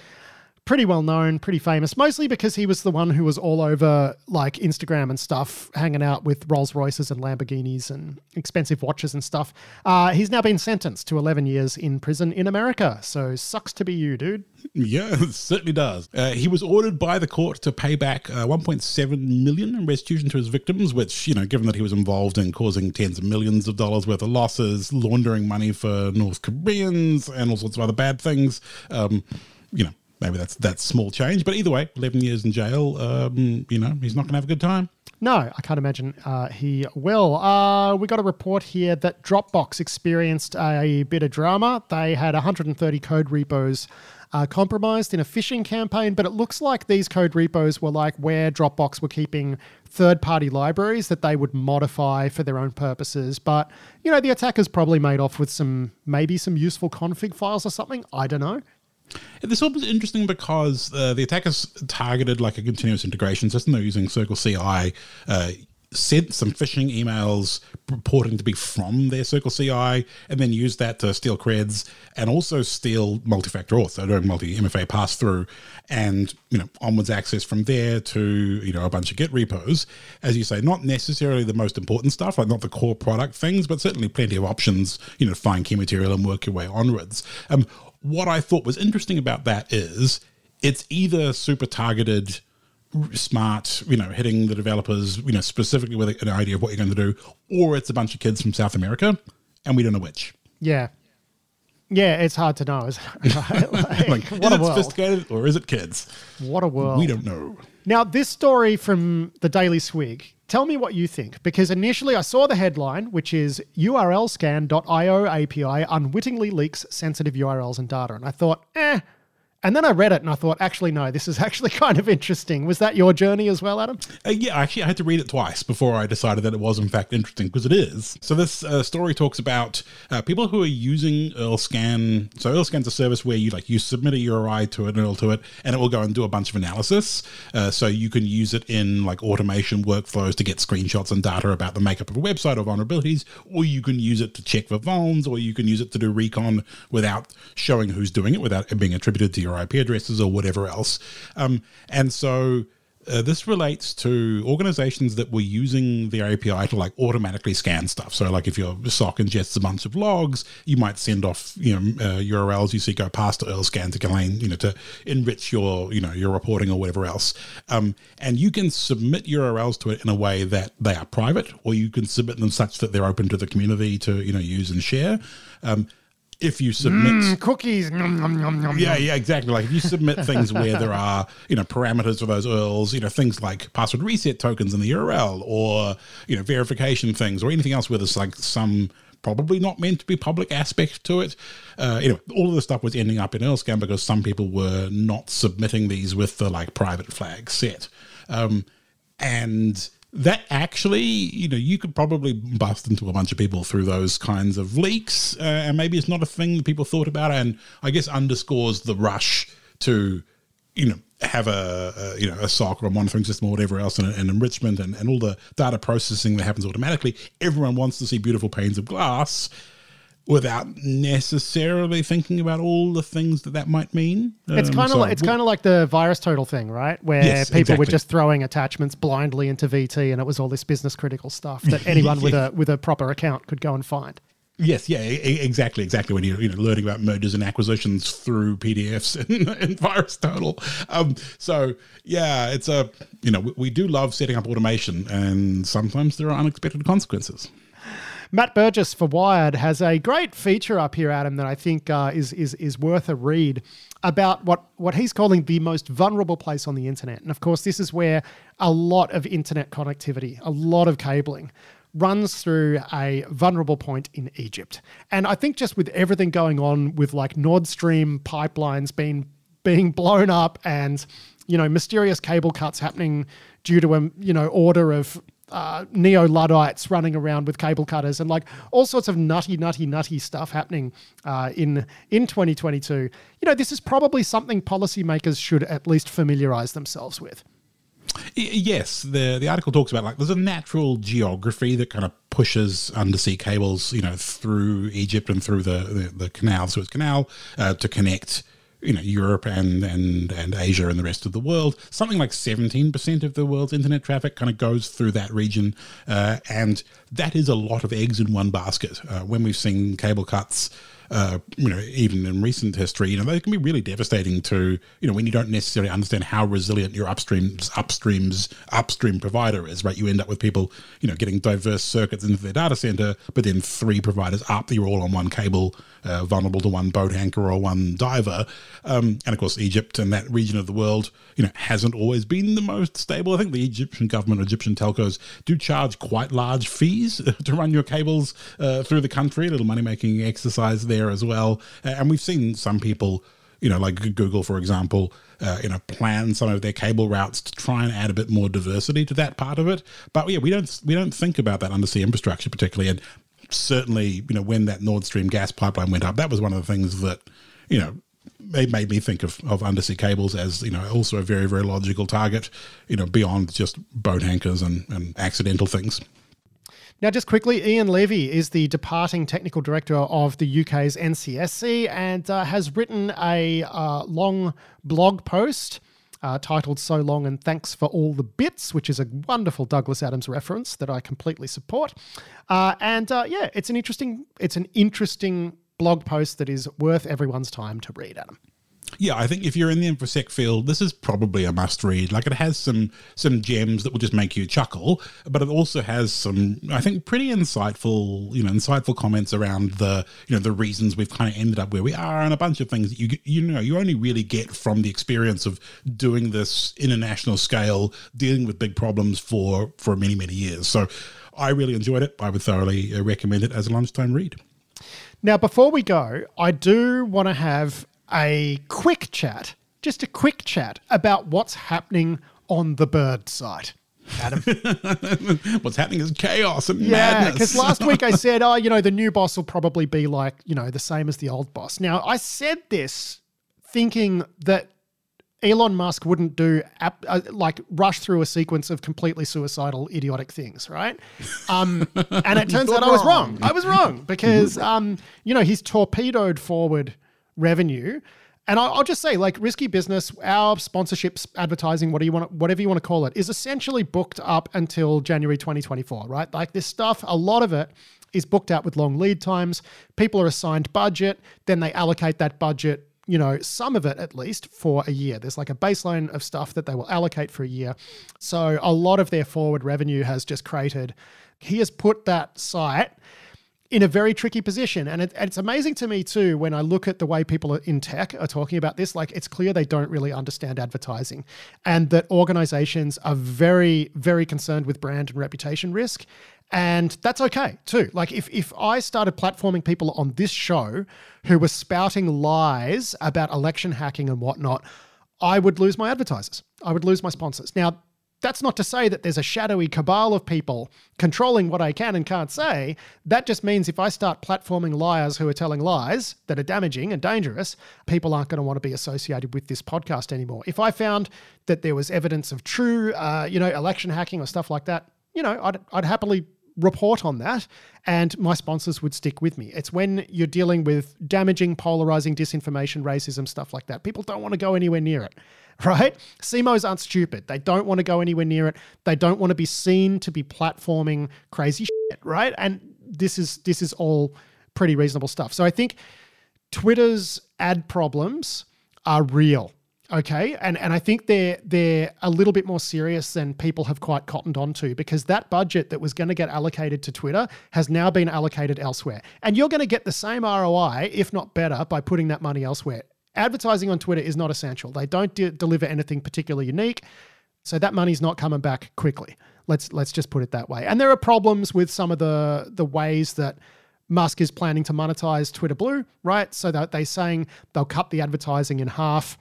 Speaker 1: pretty well known, pretty famous, mostly because he was the one who was all over like Instagram and stuff, hanging out with Rolls Royces and Lamborghinis and expensive watches and stuff. Uh, he's now been sentenced to 11 years in prison in America. So sucks to be you, dude.
Speaker 2: Yeah, (laughs) it certainly does. Uh, he was ordered by the court to pay back uh, 1.7 million in restitution to his victims, which, you know, given that he was involved in causing tens of millions of dollars worth of losses, laundering money for North Koreans, and all sorts of other bad things, um, you know, maybe that's that's small change. But either way, eleven years in jail. Um, you know, he's not going to have a good time.
Speaker 1: No, I can't imagine uh, he will. Uh, we got a report here that Dropbox experienced a bit of drama. They had 130 code repos uh, compromised in a phishing campaign, but it looks like these code repos were like where Dropbox were keeping third party libraries that they would modify for their own purposes. But, you know, the attackers probably made off with some, maybe some useful config files or something. I don't know.
Speaker 2: This was interesting because uh, the attackers targeted like a continuous integration system. They're using CircleCI, uh, sent some phishing emails purporting to be from their CircleCI, and then used that to steal creds and also steal multi-factor auth, so doing multi-MFA pass-through, and you know onwards access from there to you know a bunch of Git repos. As you say, not necessarily the most important stuff, like not the core product things, but certainly plenty of options. You know, find key material and work your way onwards. Um, what I thought was interesting about that is it's either super targeted, smart, you know, hitting the developers, you know, specifically with an idea of what you're going to do, or it's a bunch of kids from South America, and we don't know which.
Speaker 1: Yeah. Yeah, it's hard to know. Right? (laughs)
Speaker 2: Like, (laughs) like, what is it sophisticated or is it kids?
Speaker 1: What a world.
Speaker 2: We don't know.
Speaker 1: Now, this story from the Daily Swig Tell me what you think, because initially I saw the headline, which is urlscan.io API unwittingly leaks sensitive URLs and data. And I thought, eh, And then I read it and I thought, actually, no, this is actually (laughs) kind of interesting. Was that your journey as well, Adam?
Speaker 2: Uh, yeah, actually, I had to read it twice before I decided that it was, in fact, interesting because it is. So, this uh, story talks about uh, people who are using urlscan. So, urlscan's a service where you like you submit a URI to it, an URL to it, and it will go and do a bunch of analysis. Uh, so, you can use it in like automation workflows to get screenshots and data about the makeup of a website or vulnerabilities, or you can use it to check for vulns, or you can use it to do recon without showing who's doing it, without it being attributed to your IP addresses or whatever else. Um, and so uh, this relates to organizations that were using the API to like automatically scan stuff. So, like if your SOC ingests a bunch of logs, you might send off you know uh, URLs you see go past to urlscan to contain you know to enrich your you know your reporting or whatever else. Um, and you can submit URLs to it in a way that they are private, or you can submit them such that they're open to the community to you know use and share. Um, if you submit
Speaker 1: mm, cookies. Nom, nom, nom,
Speaker 2: yeah, yeah, exactly. Like if you submit things where there are, you know, parameters for those URLs, you know, things like password reset tokens in the URL or, you know, verification things or anything else where there's like some probably not meant to be public aspect to it. Uh, you know, all of the stuff was ending up in urlscan because some people were not submitting these with the like private flag set. Um, and that actually, you know, you could probably bust into a bunch of people through those kinds of leaks, uh, and maybe it's not a thing that people thought about, and I guess underscores the rush to, you know, have a, a you know a SOC or a monitoring system or whatever else, and, and enrichment and, and all the data processing that happens automatically. Everyone wants to see beautiful panes of glass, without necessarily thinking about all the things that that might mean.
Speaker 1: It's um, kind of so like it's kind of like the VirusTotal thing, right? Where yes, people exactly. were just throwing attachments blindly into VT, and it was all this business critical stuff that anyone (laughs) with a with a proper account could go and find.
Speaker 2: Yes, yeah, exactly, exactly. When you're you know learning about mergers and acquisitions through PDFs (laughs) and VirusTotal, um, so yeah, it's a you know we, we do love setting up automation, and sometimes there are unexpected consequences.
Speaker 1: Matt Burgess for Wired has a great feature up here, Adam, that I think uh, is is is worth a read about what what he's calling the most vulnerable place on the internet. And of course, this is where a lot of internet connectivity, a lot of cabling runs through a vulnerable point in Egypt. And I think just with everything going on with like Nord Stream pipelines being being blown up and you know mysterious cable cuts happening due to a you know order of uh, neo Luddites running around with cable cutters and like all sorts of nutty, nutty, nutty stuff happening uh, in in 2022. You know, this is probably something policymakers should at least familiarize themselves with.
Speaker 2: Yes, the the article talks about like there's a natural geography that kind of pushes undersea cables, you know, through Egypt and through the the, the canal, Suez Canal, uh, to connect you know Europe and and and Asia and the rest of the world. Something like seventeen percent of the world's internet traffic kind of goes through that region, uh, and that is a lot of eggs in one basket. Uh, when we've seen cable cuts uh, you know, even in recent history, you know, they can be really devastating to, you know, when you don't necessarily understand how resilient your upstream's upstream's upstream provider is, right? You end up with people, you know, getting diverse circuits into their data center, but then three providers up, you're all on one cable, uh, vulnerable to one boat anchor or one diver. Um, and of course, Egypt and that region of the world, you know, hasn't always been the most stable. I think the Egyptian government, Egyptian telcos do charge quite large fees (laughs) to run your cables uh, through the country, a little money making exercise there there as well. And we've seen some people, you know, like Google, for example, uh, you know, plan some of their cable routes to try and add a bit more diversity to that part of it. But yeah, we don't we don't think about that undersea infrastructure particularly. And certainly, you know, when that Nord Stream gas pipeline went up, that was one of the things that, you know, it made me think of, of undersea cables as you know also a very very logical target you know beyond just boat anchors and, and accidental things
Speaker 1: now, just quickly, Ian Levy is the departing technical director of the UK's NCSC and uh, has written a uh, long blog post uh, titled So Long and Thanks for All the Bits, which is a wonderful Douglas Adams reference that I completely support. Uh, and uh, yeah, it's an interesting it's an interesting blog post that is worth everyone's time to read, Adam
Speaker 2: yeah, I think if you're in the infosec field, this is probably a must read. Like it has some some gems that will just make you chuckle, but it also has some, I think, pretty insightful, you know, insightful comments around the, you know, the reasons we've kind of ended up where we are, and a bunch of things that you you know you only really get from the experience of doing this international scale, dealing with big problems for for many many years. So, I really enjoyed it. I would thoroughly uh, recommend it as a lunchtime read.
Speaker 1: Now, before we go, I do want to have a quick chat, just a quick chat about what's happening just a quick chat about what's happening on the bird site. Adam. (laughs)
Speaker 2: What's happening is chaos and yeah, madness.
Speaker 1: Yeah, because last week I (laughs) said, oh, you know, the new boss will probably be like, you know, the same as the old boss. Now, I said this thinking that Elon Musk wouldn't do uh, like rush through a sequence of completely suicidal, idiotic things, right? Um, and it (laughs) turns out I was wrong. I was wrong because, um, you know, he's torpedoed forward revenue and I'll just say, like risky business, our sponsorships, advertising, what do you want, whatever you want to call it, is essentially booked up until January 2024, right? Like this stuff, a lot of it is booked out with long lead times. People are assigned budget, then they allocate that budget you know, some of it at least for a year. There's like a baseline of stuff that they will allocate for a year. So a lot of their forward revenue has just created. He has put that site in a very tricky position. And, it, it's amazing to me too when I look at the way people in tech are talking about this. Like it's clear they don't really understand advertising, and that organizations are very, very concerned with brand and reputation risk. And that's okay too. Like if if I started platforming people on this show who were spouting lies about election hacking and whatnot, I would lose my advertisers. I would lose my sponsors. Now, that's not to say that there's a shadowy cabal of people controlling what I can and can't say. That just means if I start platforming liars who are telling lies that are damaging and dangerous, people aren't going to want to be associated with this podcast anymore. If I found that there was evidence of true, uh, you know, election hacking or stuff like that, you know, I'd, I'd happily report on that and my sponsors would stick with me. It's when you're dealing with damaging, polarizing disinformation, racism, stuff like that. People don't want to go anywhere near it (laughs) right? CMOs aren't stupid. They don't want to go anywhere near it. They don't want to be seen to be platforming crazy shit, right? And this is this is all pretty reasonable stuff. So I think Twitter's ad problems are real. Okay. And and I think they're they're a little bit more serious than people have quite cottoned onto because that budget that was going to get allocated to Twitter has now been allocated elsewhere. And you're going to get the same ROI, if not better, by putting that money elsewhere advertising on Twitter is not essential. They don't de- deliver anything particularly unique, so that money's not coming back quickly. Let's let's just put it that way. And there are problems with some of the the ways that Musk is planning to monetize Twitter Blue, right? So that they're saying they'll cut the advertising in half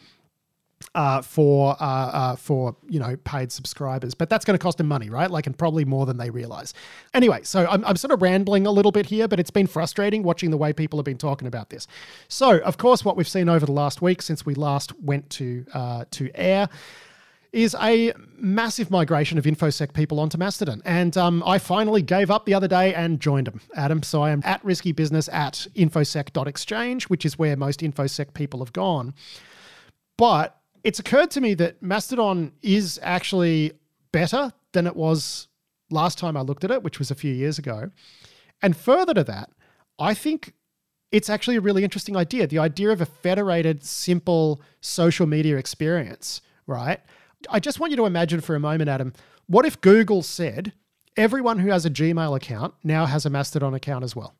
Speaker 1: uh, for uh, uh, for you know paid subscribers, but that's going to cost them money, right? Like, and probably more than they realize. Anyway, so I'm, I'm sort of rambling a little bit here, but it's been frustrating watching the way people have been talking about this. So, of course, what we've seen over the last week since we last went to uh, to air is a massive migration of infosec people onto Mastodon, and um, I finally gave up the other day and joined them, Adam. So I am at risky business at infosec.exchange, which is where most infosec people have gone, but it's occurred to me that Mastodon is actually better than it was last time I looked at it, which was a few years ago. And further to that, I think it's actually a really interesting idea. The idea of a federated, simple social media experience, right? I just want you to imagine for a moment, Adam, what if Google said everyone who has a Gmail account now has a Mastodon account as well?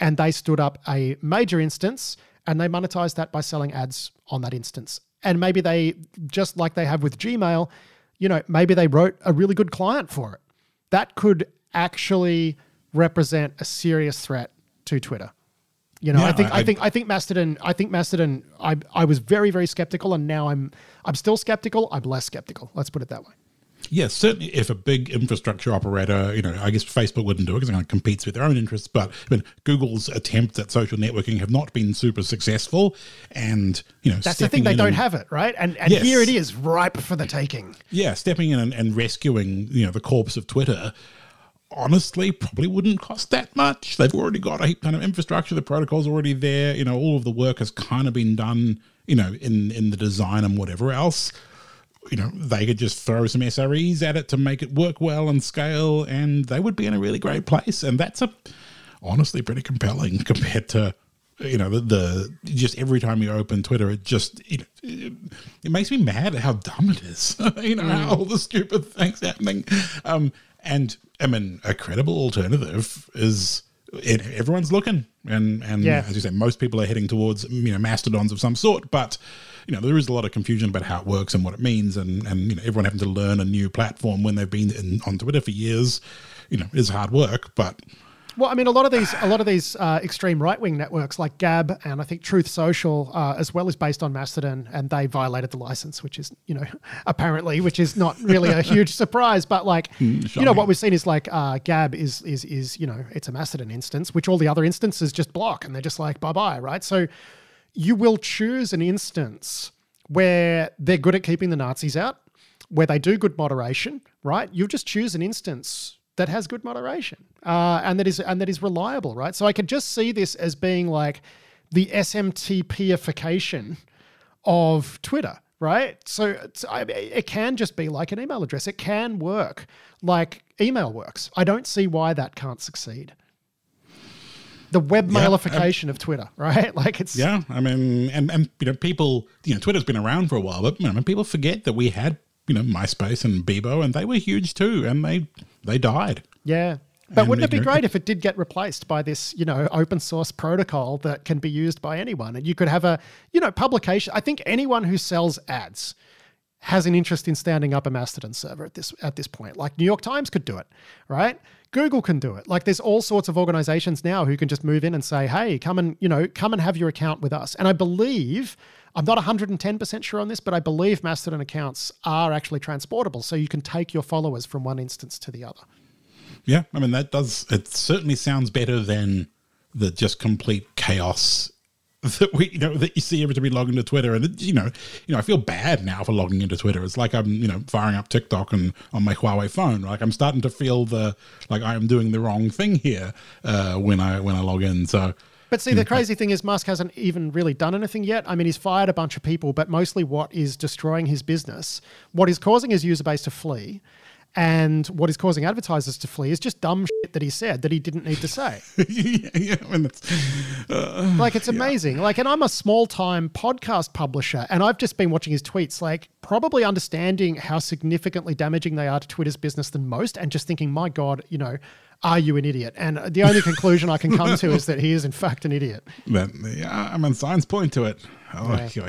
Speaker 1: And they stood up a major instance and they monetized that by selling ads on that instance and maybe they just like they have with Gmail, you know, maybe they wrote a really good client for it. That could actually represent a serious threat to Twitter. You know, yeah, I think I, I, think I think Mastodon. I think Mastodon. I I was very very skeptical, and now I'm I'm still skeptical. I'm less skeptical. Let's put it that way.
Speaker 2: Yes, certainly if a big infrastructure operator, you know, I guess Facebook wouldn't do it because it kind of competes with their own interests, but I mean, Google's attempts at social networking have not been super successful. And, you know,
Speaker 1: that's the thing, they don't and, have it, right? And, and yes. here it is, ripe for the taking.
Speaker 2: Yeah, stepping in and, and rescuing, you know, the corpse of Twitter honestly probably wouldn't cost that much. They've already got a heap kind of infrastructure, the protocol's already there, you know, all of the work has kind of been done, you know, in in the design and whatever else you know, they could just throw some SREs at it to make it work well and scale, and they would be in a really great place. And that's a honestly pretty compelling (laughs) compared to you know the, the just every time you open Twitter, it just it, it, it makes me mad at how dumb it is. (laughs) you know mm. all the stupid things happening. Um, and I mean, a credible alternative is it, everyone's looking, and and yeah. as you say, most people are heading towards you know mastodons of some sort, but you know, there is a lot of confusion about how it works and what it means, and and you know, everyone having to learn a new platform when they've been in, on Twitter for years, you know, is hard work. But
Speaker 1: Well, I mean, a lot of these, a lot of these uh, extreme right wing networks like Gab and I think Truth Social, uh, as well, is based on Mastodon, and they violated the license, which is, you know, (laughs) apparently, which is not really a huge (laughs) surprise. But like, hmm, you know, what we've seen is like uh, Gab is is is you know, it's a Mastodon instance, which all the other instances just block, and they're just like bye bye, right? So you will choose an instance where they're good at keeping the Nazis out, where they do good moderation, right? You'll just choose an instance that has good moderation uh, and that is and that is reliable, right? So I could just see this as being like the SMTPification of Twitter, right? So it can just be like an email address. It can work like email works. I don't see why that can't succeed. The webmailification yeah, um, of Twitter, (laughs) right? Like it's
Speaker 2: yeah. I mean, and and you know, people, you know, Twitter's been around for a while, but you know, people forget that we had you know MySpace and Bebo, and they were huge too, and they they died.
Speaker 1: Yeah. But and wouldn't it be great if it did get replaced by this, you know, open source protocol that can be used by anyone? And you could have a, you know, publication. I think anyone who sells ads has an interest in standing up a Mastodon server at this at this point. Like New York Times could do it, right? Google can do it. Like there's all sorts of organizations now who can just move in and say, "Hey, come and, you know, come and have your account with us." And I believe I'm not 110% sure on this, but I believe Mastodon accounts are actually transportable. So you can take your followers from one instance to the other.
Speaker 2: Yeah. I mean, that does, it certainly sounds better than the just complete chaos (laughs) that we you know that you see every time we log into Twitter, and you know, you know, I feel bad now for logging into Twitter. It's like I'm you know firing up TikTok and on my Huawei phone. Like I'm starting to feel the like I am doing the wrong thing here uh, when I when I log in. So
Speaker 1: but see, the crazy thing is, Musk hasn't even really done anything yet. I mean, he's fired a bunch of people, but mostly what is destroying his business, what is causing his user base to flee, and what is causing advertisers to flee is just dumb shit that he said that he didn't need to say. (laughs) yeah, yeah, I mean, uh, like it's amazing. Yeah. Like, and I'm a small time podcast publisher, and I've just been watching his tweets, like probably understanding how significantly damaging they are to Twitter's business than most, and just thinking, my God, you know, are you an idiot? And the only conclusion I can come to is that he is, in fact, an idiot.
Speaker 2: Yeah, I mean, signs point to it. Oh, yeah.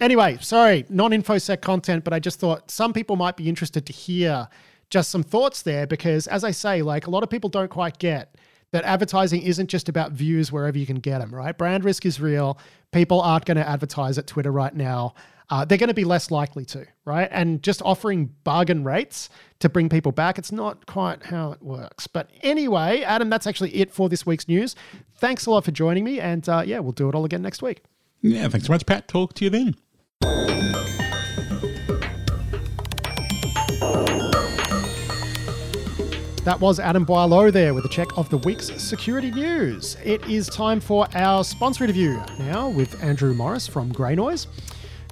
Speaker 1: Anyway, sorry, non infosec content, but I just thought some people might be interested to hear just some thoughts there because, as I say, like a lot of people don't quite get that advertising isn't just about views wherever you can get them, right? Brand risk is real. People aren't going to advertise at Twitter right now uh, they're going to be less likely to, right? And just offering bargain rates to bring people back, it's not quite how it works. But anyway, Adam, that's actually it for this week's news. Thanks a lot for joining me. And uh, yeah, we'll do it all again next week.
Speaker 2: Yeah, thanks so much, Pat. Talk to you then.
Speaker 1: That was Adam Boileau there with a check of the week's security news. It is time for our sponsor interview now with Andrew Morris from GreyNoise.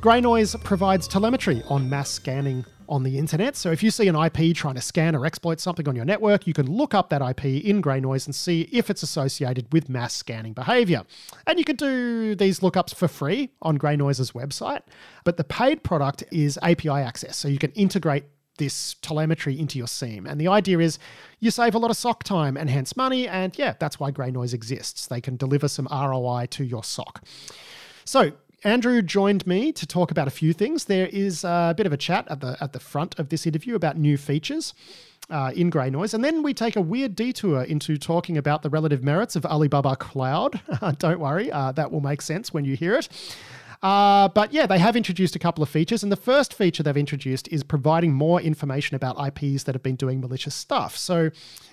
Speaker 1: Grey Noise provides telemetry on mass scanning on the internet. So if you see an IP trying to scan or exploit something on your network, you can look up that IP in GreyNoise and see if it's associated with mass scanning behavior. And you can do these lookups for free on GreyNoise's website. But the paid product is API access. So you can integrate this telemetry into your SIEM. And the idea is you save a lot of SOC time and hence money. And yeah, that's why GreyNoise exists. They can deliver some ROI to your SOC. So Andrew joined me to talk about a few things. There is a bit of a chat at the at the front of this interview about new features. Uh, in GreyNoise. And then we take a weird detour into talking about the relative merits of Alibaba Cloud. (laughs) Don't worry, uh, that will make sense when you hear it. Uh, but yeah, they have introduced a couple of features. And the first feature they've introduced is providing more information about IPs that have been doing malicious stuff. So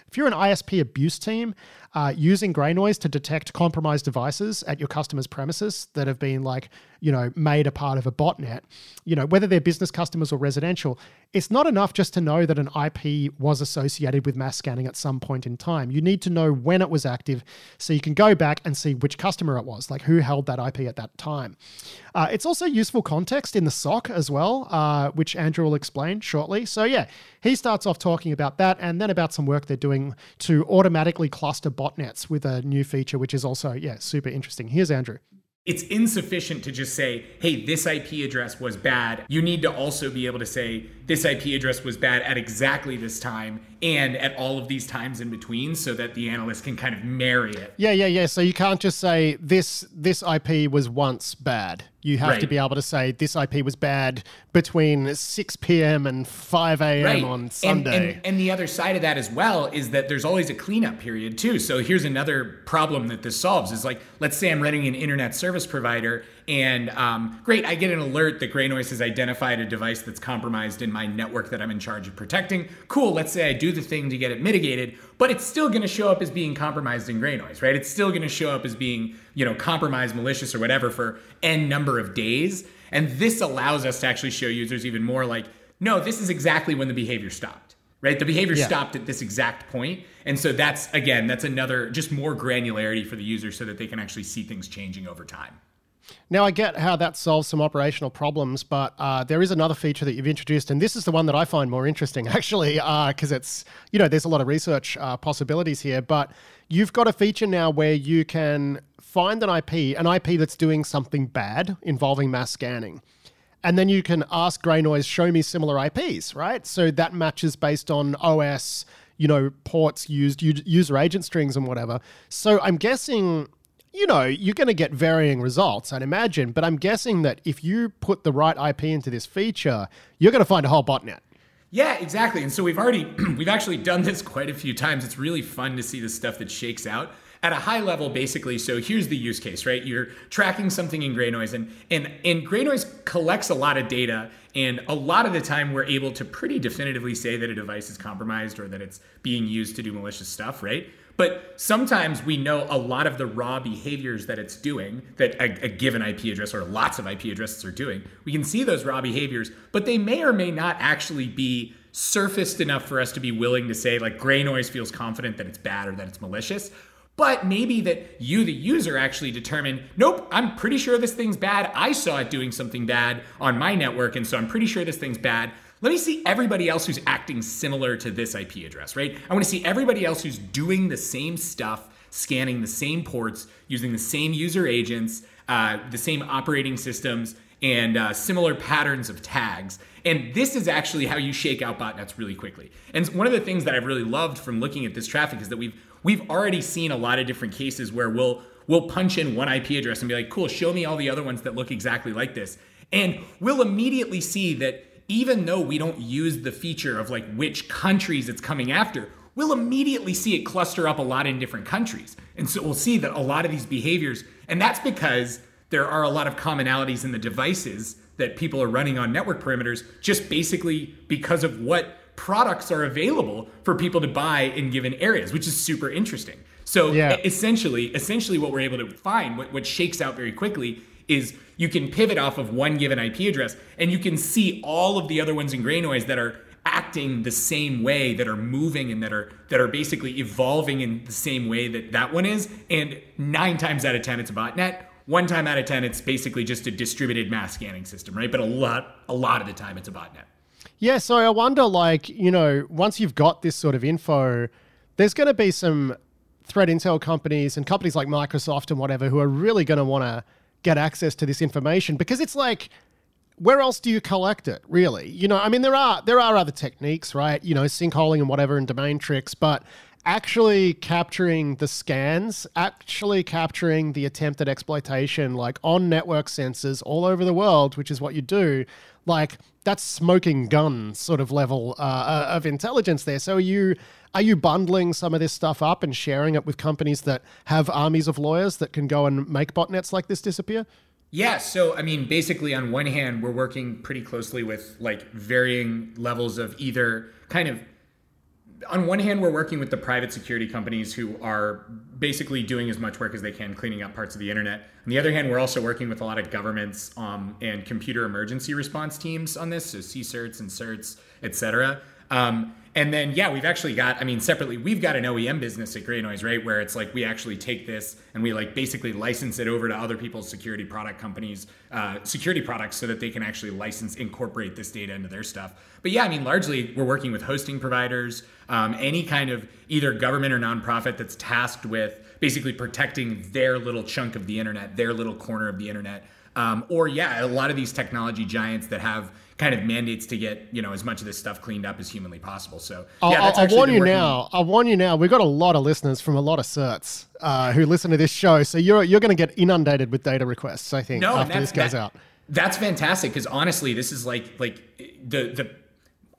Speaker 1: if you're an ISP abuse team, uh, using GreyNoise to detect compromised devices at your customer's premises that have been like, you know, made a part of a botnet, you know, whether they're business customers or residential, it's not enough just to know that an IP was associated with mass scanning at some point in time. You need to know when it was active so you can go back and see which customer it was, like who held that IP at that time. Uh, it's also useful context in the SOC as well, uh, which Andrew will explain shortly. So, yeah, he starts off talking about that and then about some work they're doing to automatically cluster botnets with a new feature, which is also, yeah, super interesting. Here's Andrew.
Speaker 3: It's insufficient to just say, hey, this IP address was bad. You need to also be able to say, this IP address was bad at exactly this time and at all of these times in between so that the analyst can kind of marry it.
Speaker 1: Yeah, yeah, yeah. So you can't just say this this IP was once bad. You have right. to be able to say this IP was bad between 6 p.m. and 5 a.m. Right. on Sunday.
Speaker 3: And, and, and, the other side of that as well is that there's always a cleanup period too. So here's another problem that this solves is like, let's say I'm running an internet service provider and um, great, I get an alert that GreyNoise has identified a device that's compromised in my network that I'm in charge of protecting. Cool, let's say I do the thing to get it mitigated, but it's still going to show up as being compromised in GreyNoise, right? It's still going to show up as being, you know, compromised, malicious, or whatever for n number of days. And this allows us to actually show users even more like, no, this is exactly when the behavior stopped, right? The behavior yeah. stopped at this exact point. And so that's, again, that's another, just more granularity for the user so that they can actually see things changing over time.
Speaker 1: Now, I get how that solves some operational problems, but uh, there is another feature that you've introduced, and this is the one that I find more interesting, (laughs) actually, because uh, it's, you know, there's a lot of research uh, possibilities here, but you've got a feature now where you can find an IP, an IP that's doing something bad involving mass scanning. And then you can ask GreyNoise, show me similar IPs, right? So that matches based on OS, you know, ports used, user agent strings and whatever. So I'm guessing you know, you're going to get varying results, I'd imagine. But I'm guessing that if you put the right IP into this feature, you're going to find a whole botnet.
Speaker 3: Yeah, exactly. And so we've already, (clears throat) we've actually done this quite a few times. It's really fun to see the stuff that shakes out at a high level, basically. So here's the use case, right? You're tracking something in GreyNoise, and, and, and GreyNoise collects a lot of data. And a lot of the time, we're able to pretty definitively say that a device is compromised or that it's being used to do malicious stuff, right? But sometimes we know a lot of the raw behaviors that it's doing, that a, a, given IP address or lots of IP addresses are doing. We can see those raw behaviors, but they may or may not actually be surfaced enough for us to be willing to say, like, GreyNoise feels confident that it's bad or that it's malicious. But maybe that you, the user, actually determine, nope, I'm pretty sure this thing's bad. I saw it doing something bad on my network, and so I'm pretty sure this thing's bad. Let me see everybody else who's acting similar to this IP address, right? I want to see everybody else who's doing the same stuff, scanning the same ports, using the same user agents, uh, the same operating systems, and uh, similar patterns of tags. And this is actually how you shake out botnets really quickly. And one of the things that I've really loved from looking at this traffic is that we've we've already seen a lot of different cases where we'll we'll punch in one IP address and be like, cool, show me all the other ones that look exactly like this. And we'll immediately see that even though we don't use the feature of like which countries it's coming after, we'll immediately see it cluster up a lot in different countries. And so we'll see that a lot of these behaviors, and that's because there are a lot of commonalities in the devices that people are running on network perimeters, just basically because of what products are available for people to buy in given areas, which is super interesting. So yeah. essentially, essentially what we're able to find, what, what shakes out very quickly is you can pivot off of one given IP address and you can see all of the other ones in GreyNoise that are acting the same way that are moving and that are that are basically evolving in the same way that that one is. And 9 times out of 10 it's a botnet. One time out of 10 it's basically just a distributed mass scanning system right? But a lot a lot of the time it's a botnet.
Speaker 1: Yeah so i wonder like you know once you've got this sort of info there's going to be some threat intel companies and companies like microsoft and whatever who are really going to want to get access to this information because it's like where else do you collect it really? You know i mean there are there are other techniques right? You know sinkholing and whatever and domain tricks but actually capturing the scans actually capturing the attempted exploitation like on network sensors all over the world which is what you do like that's smoking gun sort of level uh, uh of intelligence there so are you are you bundling some of this stuff up and sharing it with companies that have armies of lawyers that can go and make botnets like this disappear?
Speaker 3: Yeah, so I mean, basically, on one hand, we're working pretty closely with like varying levels of either kind of. On one hand, we're working with the private security companies who are basically doing as much work as they can cleaning up parts of the internet. On the other hand, we're also working with a lot of governments um, and computer emergency response teams on this, so CSIRTs and CERTs, et cetera. Um, and then, yeah, we've actually got, I mean, separately, we've got an OEM business at GreyNoise, right? Where it's like we actually take this and we like basically license it over to other people's security product companies, uh, security products, so that they can actually license, incorporate this data into their stuff. But yeah, I mean, largely we're working with hosting providers, um, any kind of either government or nonprofit that's tasked with basically protecting their little chunk of the internet, their little corner of the internet. Um, or yeah, a lot of these technology giants that have kind of mandates to get you know as much of this stuff cleaned up as humanly possible. So yeah,
Speaker 1: I'll, I'll warn you now. I'll warn you now. We've got a lot of listeners from a lot of CERTs uh, who listen to this show, so you're you're going to get inundated with data requests. I think no, after this goes
Speaker 3: that,
Speaker 1: out.
Speaker 3: That's fantastic because honestly, this is like like the the.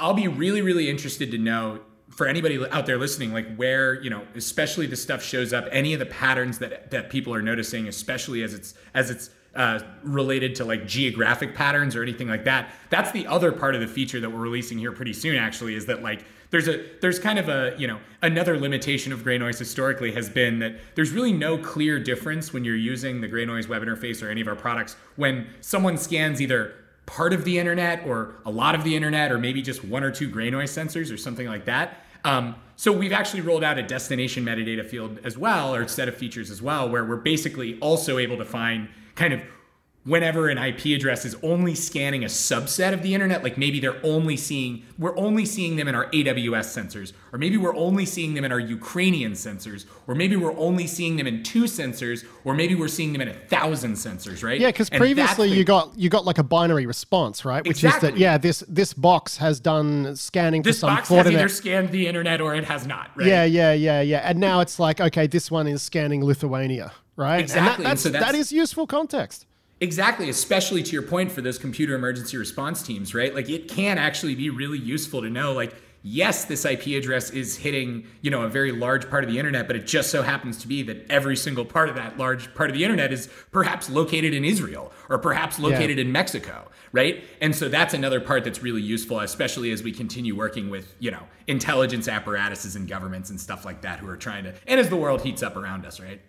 Speaker 3: I'll be really really interested to know for anybody out there listening, like where you know, especially the stuff shows up, any of the patterns that that people are noticing, especially as it's as it's uh, related to like geographic patterns or anything like that. That's the other part of the feature that we're releasing here pretty soon. Actually, is that like there's a there's kind of a you know another limitation of GreyNoise historically has been that there's really no clear difference when you're using the GreyNoise web interface or any of our products when someone scans either part of the internet or a lot of the internet or maybe just one or two GreyNoise sensors or something like that. Um, so we've actually rolled out a destination metadata field as well, or set of features as well, where we're basically also able to find kind of whenever an IP address is only scanning a subset of the internet, like maybe they're only seeing, we're only seeing them in our AWS sensors, or maybe we're only seeing them in our Ukrainian sensors, or maybe we're only seeing them in two sensors, or maybe we're seeing them in a thousand sensors, right?
Speaker 1: Yeah, because previously you got you got like a binary response, right? Which exactly. is that yeah, this this box has done scanning
Speaker 3: this
Speaker 1: for some
Speaker 3: box has either scanned the internet or it has not, right?
Speaker 1: Yeah, yeah, yeah, yeah. And now it's like, okay, this one is scanning Lithuania, right?
Speaker 3: Exactly.
Speaker 1: And that, that's, so that's, that is useful context.
Speaker 3: Exactly, especially to your point for those computer emergency response teams, right? Like it can actually be really useful to know like yes, this IP address is hitting, you know, a very large part of the internet, but it just so happens to be that every single part of that large part of the internet is perhaps located in Israel or perhaps located yeah. in Mexico, right? And so that's another part that's really useful, especially as we continue working with, you know, intelligence apparatuses and governments and stuff like that who are trying to, and as the world heats up around us, right?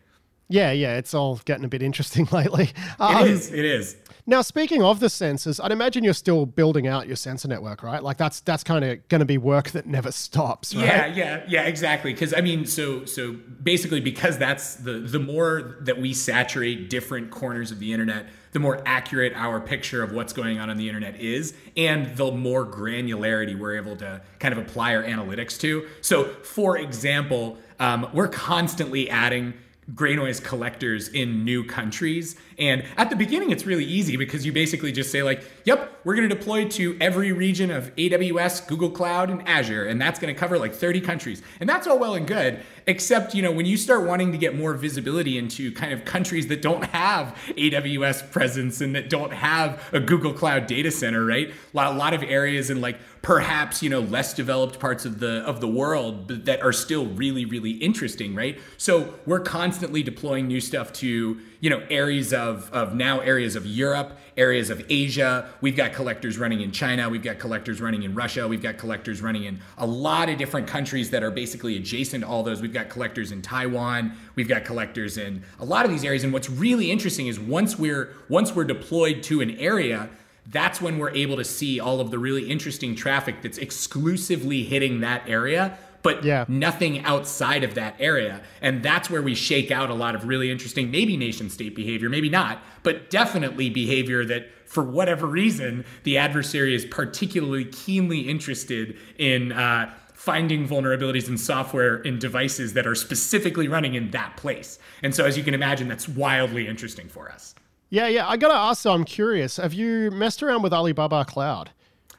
Speaker 1: Yeah, yeah, it's all getting a bit interesting (laughs) lately.
Speaker 3: Um, it is. It is.
Speaker 1: Now, speaking of the sensors, I'd imagine you're still building out your sensor network, right? Like that's that's kind of going to be work that never (laughs) stops, right?
Speaker 3: Yeah, yeah, yeah, exactly. Because I mean, so so basically, because that's the the more that we saturate different corners of the internet, the more accurate our picture of what's going on on the internet is, and the more granularity we're able to kind of apply our analytics to. So, for example, um, we're constantly adding GreyNoise collectors in new countries. And at the beginning, it's really easy because you basically just say, like, yep, we're going to deploy to every region of AWS, Google Cloud, and Azure. And that's going to cover like 30 countries. And that's all well and good. Except, you know, when you start wanting to get more visibility into kind of countries that don't have AWS presence and that don't have a Google Cloud data center, right? A lot of areas in like perhaps, you know, less developed parts of the of the world that are still really, really interesting, right? So we're constantly deploying new stuff to you know areas of of now areas of Europe, areas of Asia. We've got collectors running in China. We've got collectors running in Russia. We've got collectors running in a lot of different countries that are basically adjacent to all those. We've got collectors in Taiwan. We've got collectors in a lot of these areas. And what's really interesting is once we're once we're deployed to an area that's when we're able to see all of the really interesting traffic that's exclusively hitting that area but yeah. nothing outside of that area. And that's where we shake out a lot of really interesting, maybe nation state behavior, maybe not, but definitely behavior that for whatever reason, the adversary is particularly keenly interested in uh, finding vulnerabilities in software in devices that are specifically running in that place. And so, as you can imagine, that's wildly interesting for us.
Speaker 1: Yeah, yeah. I got to ask, so I'm curious. Have you messed around with Alibaba Cloud?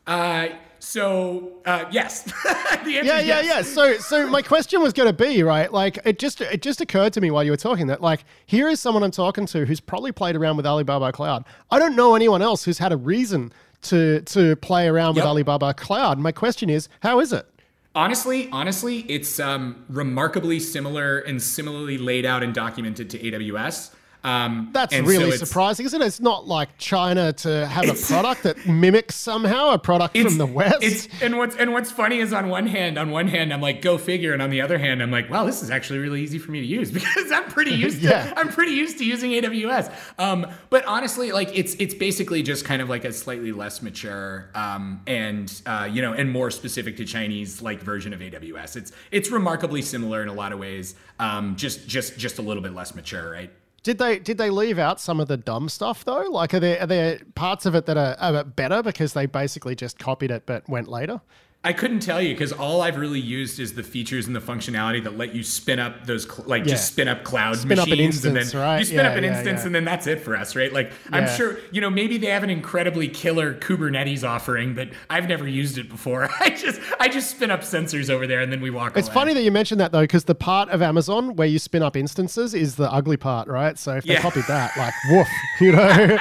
Speaker 3: Uh, so uh, yes, (laughs)
Speaker 1: yeah, yeah, yes. yeah. So, so my question was going to be right. Like, it just it just occurred to me while you were talking that like here is someone I'm talking to who's probably played around with Alibaba Cloud. I don't know anyone else who's had a reason to to play around yep. with Alibaba Cloud. My question is, how is it?
Speaker 3: Honestly, honestly, it's um, remarkably similar and similarly laid out and documented to AWS.
Speaker 1: Um, That's really so surprising, isn't it? It's not like China to have a product that mimics somehow a product from the West.
Speaker 3: and what's and what's funny is on one hand, on one hand, I'm like, go figure, and on the other hand, I'm like, wow, this is actually really easy for me to use (laughs) because I'm pretty used to. I'm pretty used to using AWS. Um, but honestly, like it's it's basically just kind of like a slightly less mature um, and uh, you know and more specific to Chinese like version of AWS. It's it's remarkably similar in a lot of ways, um, just just just a little bit less mature, right?
Speaker 1: Did they did they leave out some of the dumb stuff though? Like, are there are there parts of it that are, are better because they basically just copied it but went later?
Speaker 3: I couldn't tell you because all I've really used is the features and the functionality that let you spin up those cl- like yeah. just spin up cloud spin machines up an instance, and then right? you spin yeah, up an yeah, instance and then that's it for us, right? Like I'm sure you know maybe they have an incredibly killer Kubernetes offering, but I've never used it before. (laughs) I just I just spin up sensors over there and then we walk.
Speaker 1: It's
Speaker 3: away.
Speaker 1: funny that you mentioned that though, because the part of Amazon where you spin up instances is the ugly part, right? So if they copied that, like woof, you know.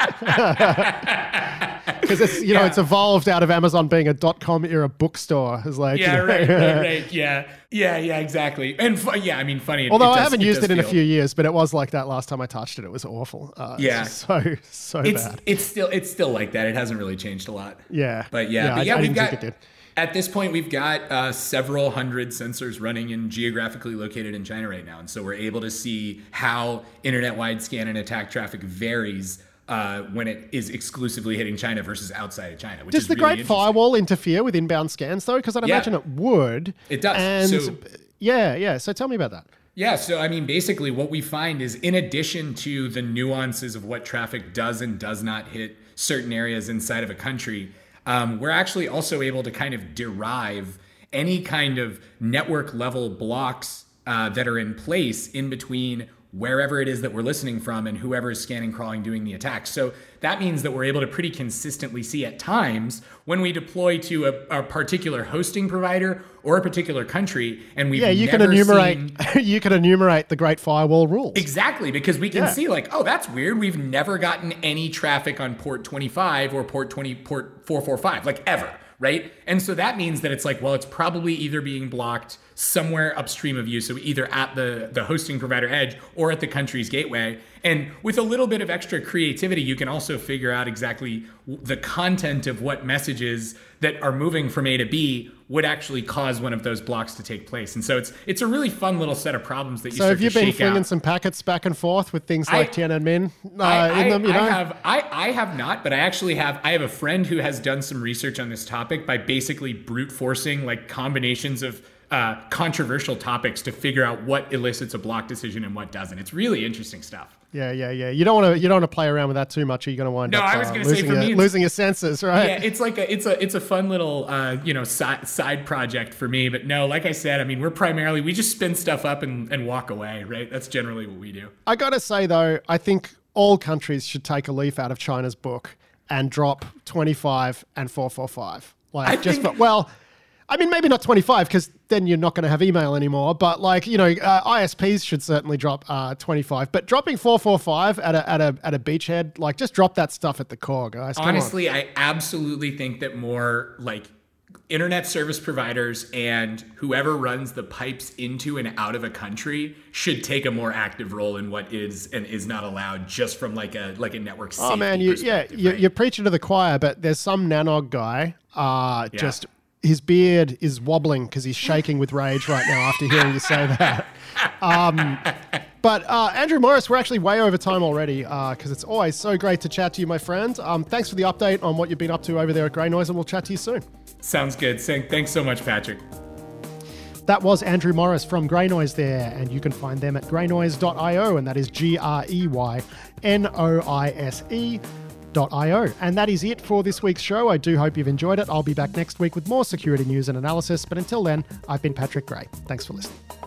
Speaker 1: (laughs) (laughs) (laughs) because it's you know it's evolved out of Amazon being a dot com era bookstore. It's like
Speaker 3: yeah, you know, right, right, right, yeah, yeah, yeah, exactly. And fu- yeah, I mean, funny.
Speaker 1: Although
Speaker 3: it
Speaker 1: I haven't it used it in feel... a few years, but it was like that last time I touched it. It was awful. Uh,
Speaker 3: yeah, (laughs)
Speaker 1: so so
Speaker 3: it's,
Speaker 1: bad.
Speaker 3: It's still it's still like that. It hasn't really changed a lot.
Speaker 1: Yeah,
Speaker 3: but yeah, yeah, but yeah, I, I we've got. At this point, we've got uh, several hundred sensors running and geographically located in China right now. And so we're able to see how internet wide scan and attack traffic varies uh, when it is exclusively hitting China versus outside of China.
Speaker 1: Does the
Speaker 3: really
Speaker 1: Great Firewall interfere with inbound scans though? Because I'd yeah. imagine it would.
Speaker 3: It does.
Speaker 1: And so, yeah, yeah. So tell me about that.
Speaker 3: Yeah, so I mean, basically, what we find is in addition to the nuances of what traffic does and does not hit certain areas inside of a country, um, we're actually also able to kind of derive any kind of network level blocks uh, that are in place in between wherever it is that we're listening from and whoever is scanning, crawling, doing the attack. So that means that we're able to pretty consistently see at times when we deploy to a, a particular hosting provider or a particular country, and we
Speaker 1: yeah, you can enumerate seen... (laughs) you can enumerate the Great Firewall rules
Speaker 3: exactly because we can yeah. see like oh that's weird we've never gotten any traffic on port 25 or port 20 port 445 like ever right? And so that means that it's like, well, it's probably either being blocked somewhere upstream of you, so either at the, the hosting provider edge or at the country's gateway. And with a little bit of extra creativity, you can also figure out exactly the content of what messages that are moving from A to B would actually cause one of those blocks to take place. And so it's it's a really fun little set of problems that you.
Speaker 1: So have you been flinging
Speaker 3: out.
Speaker 1: some packets back and forth with things like I, Tiananmen uh,
Speaker 3: I,
Speaker 1: in them? I
Speaker 3: have I, I have not, but I actually have. I have a friend who has done some research on this topic by basically brute forcing like combinations of uh, controversial topics to figure out what elicits a block decision and what doesn't. It's really interesting stuff.
Speaker 1: Yeah, yeah, yeah. You don't want to you don't want to play around with that too much. Or you're going to wind
Speaker 3: no,
Speaker 1: up.
Speaker 3: No, I was
Speaker 1: uh,
Speaker 3: going to say for
Speaker 1: me, losing your senses, right?
Speaker 3: Yeah, it's like a it's a it's a fun little uh, you know side side project for me. But no, like I said, I mean, we're primarily we just spin stuff up and, and walk away, right? That's generally what we do.
Speaker 1: I got to say though, I think all countries should take a leaf out of China's book and drop 25 and 445. Like I just think, for, well I mean, maybe not 25 because then you're not going to have email anymore. But like, you know, uh, ISPs should certainly drop uh, 25. But dropping 445 at a, at a, at a beachhead, like just drop that stuff at the core, guys. Come
Speaker 3: Honestly,
Speaker 1: on.
Speaker 3: I absolutely think that more like internet service providers and whoever runs the pipes into and out of a country should take a more active role in what is and is not allowed just from like a like a network oh man
Speaker 1: you, yeah
Speaker 3: right?
Speaker 1: you, are preaching to the choir but there's some nanog guy uh yeah. just his beard is wobbling because he's shaking with rage right now after hearing you say that. Um, but uh, Andrew Morris, we're actually way over time already because uh, it's always so great to chat to you, my friend. Um, thanks for the update on what you've been up to over there at GreyNoise, and we'll chat to you soon.
Speaker 3: Sounds good. Thanks so much, Patrick.
Speaker 1: That was Andrew Morris from GreyNoise there, and you can find them at greynoise.io, and that is G R E Y N O I S E security.io. And that is it for this week's show. I do hope you've enjoyed it. I'll be back next week with more security news and analysis. But until then, I've been Patrick Gray. Thanks for listening.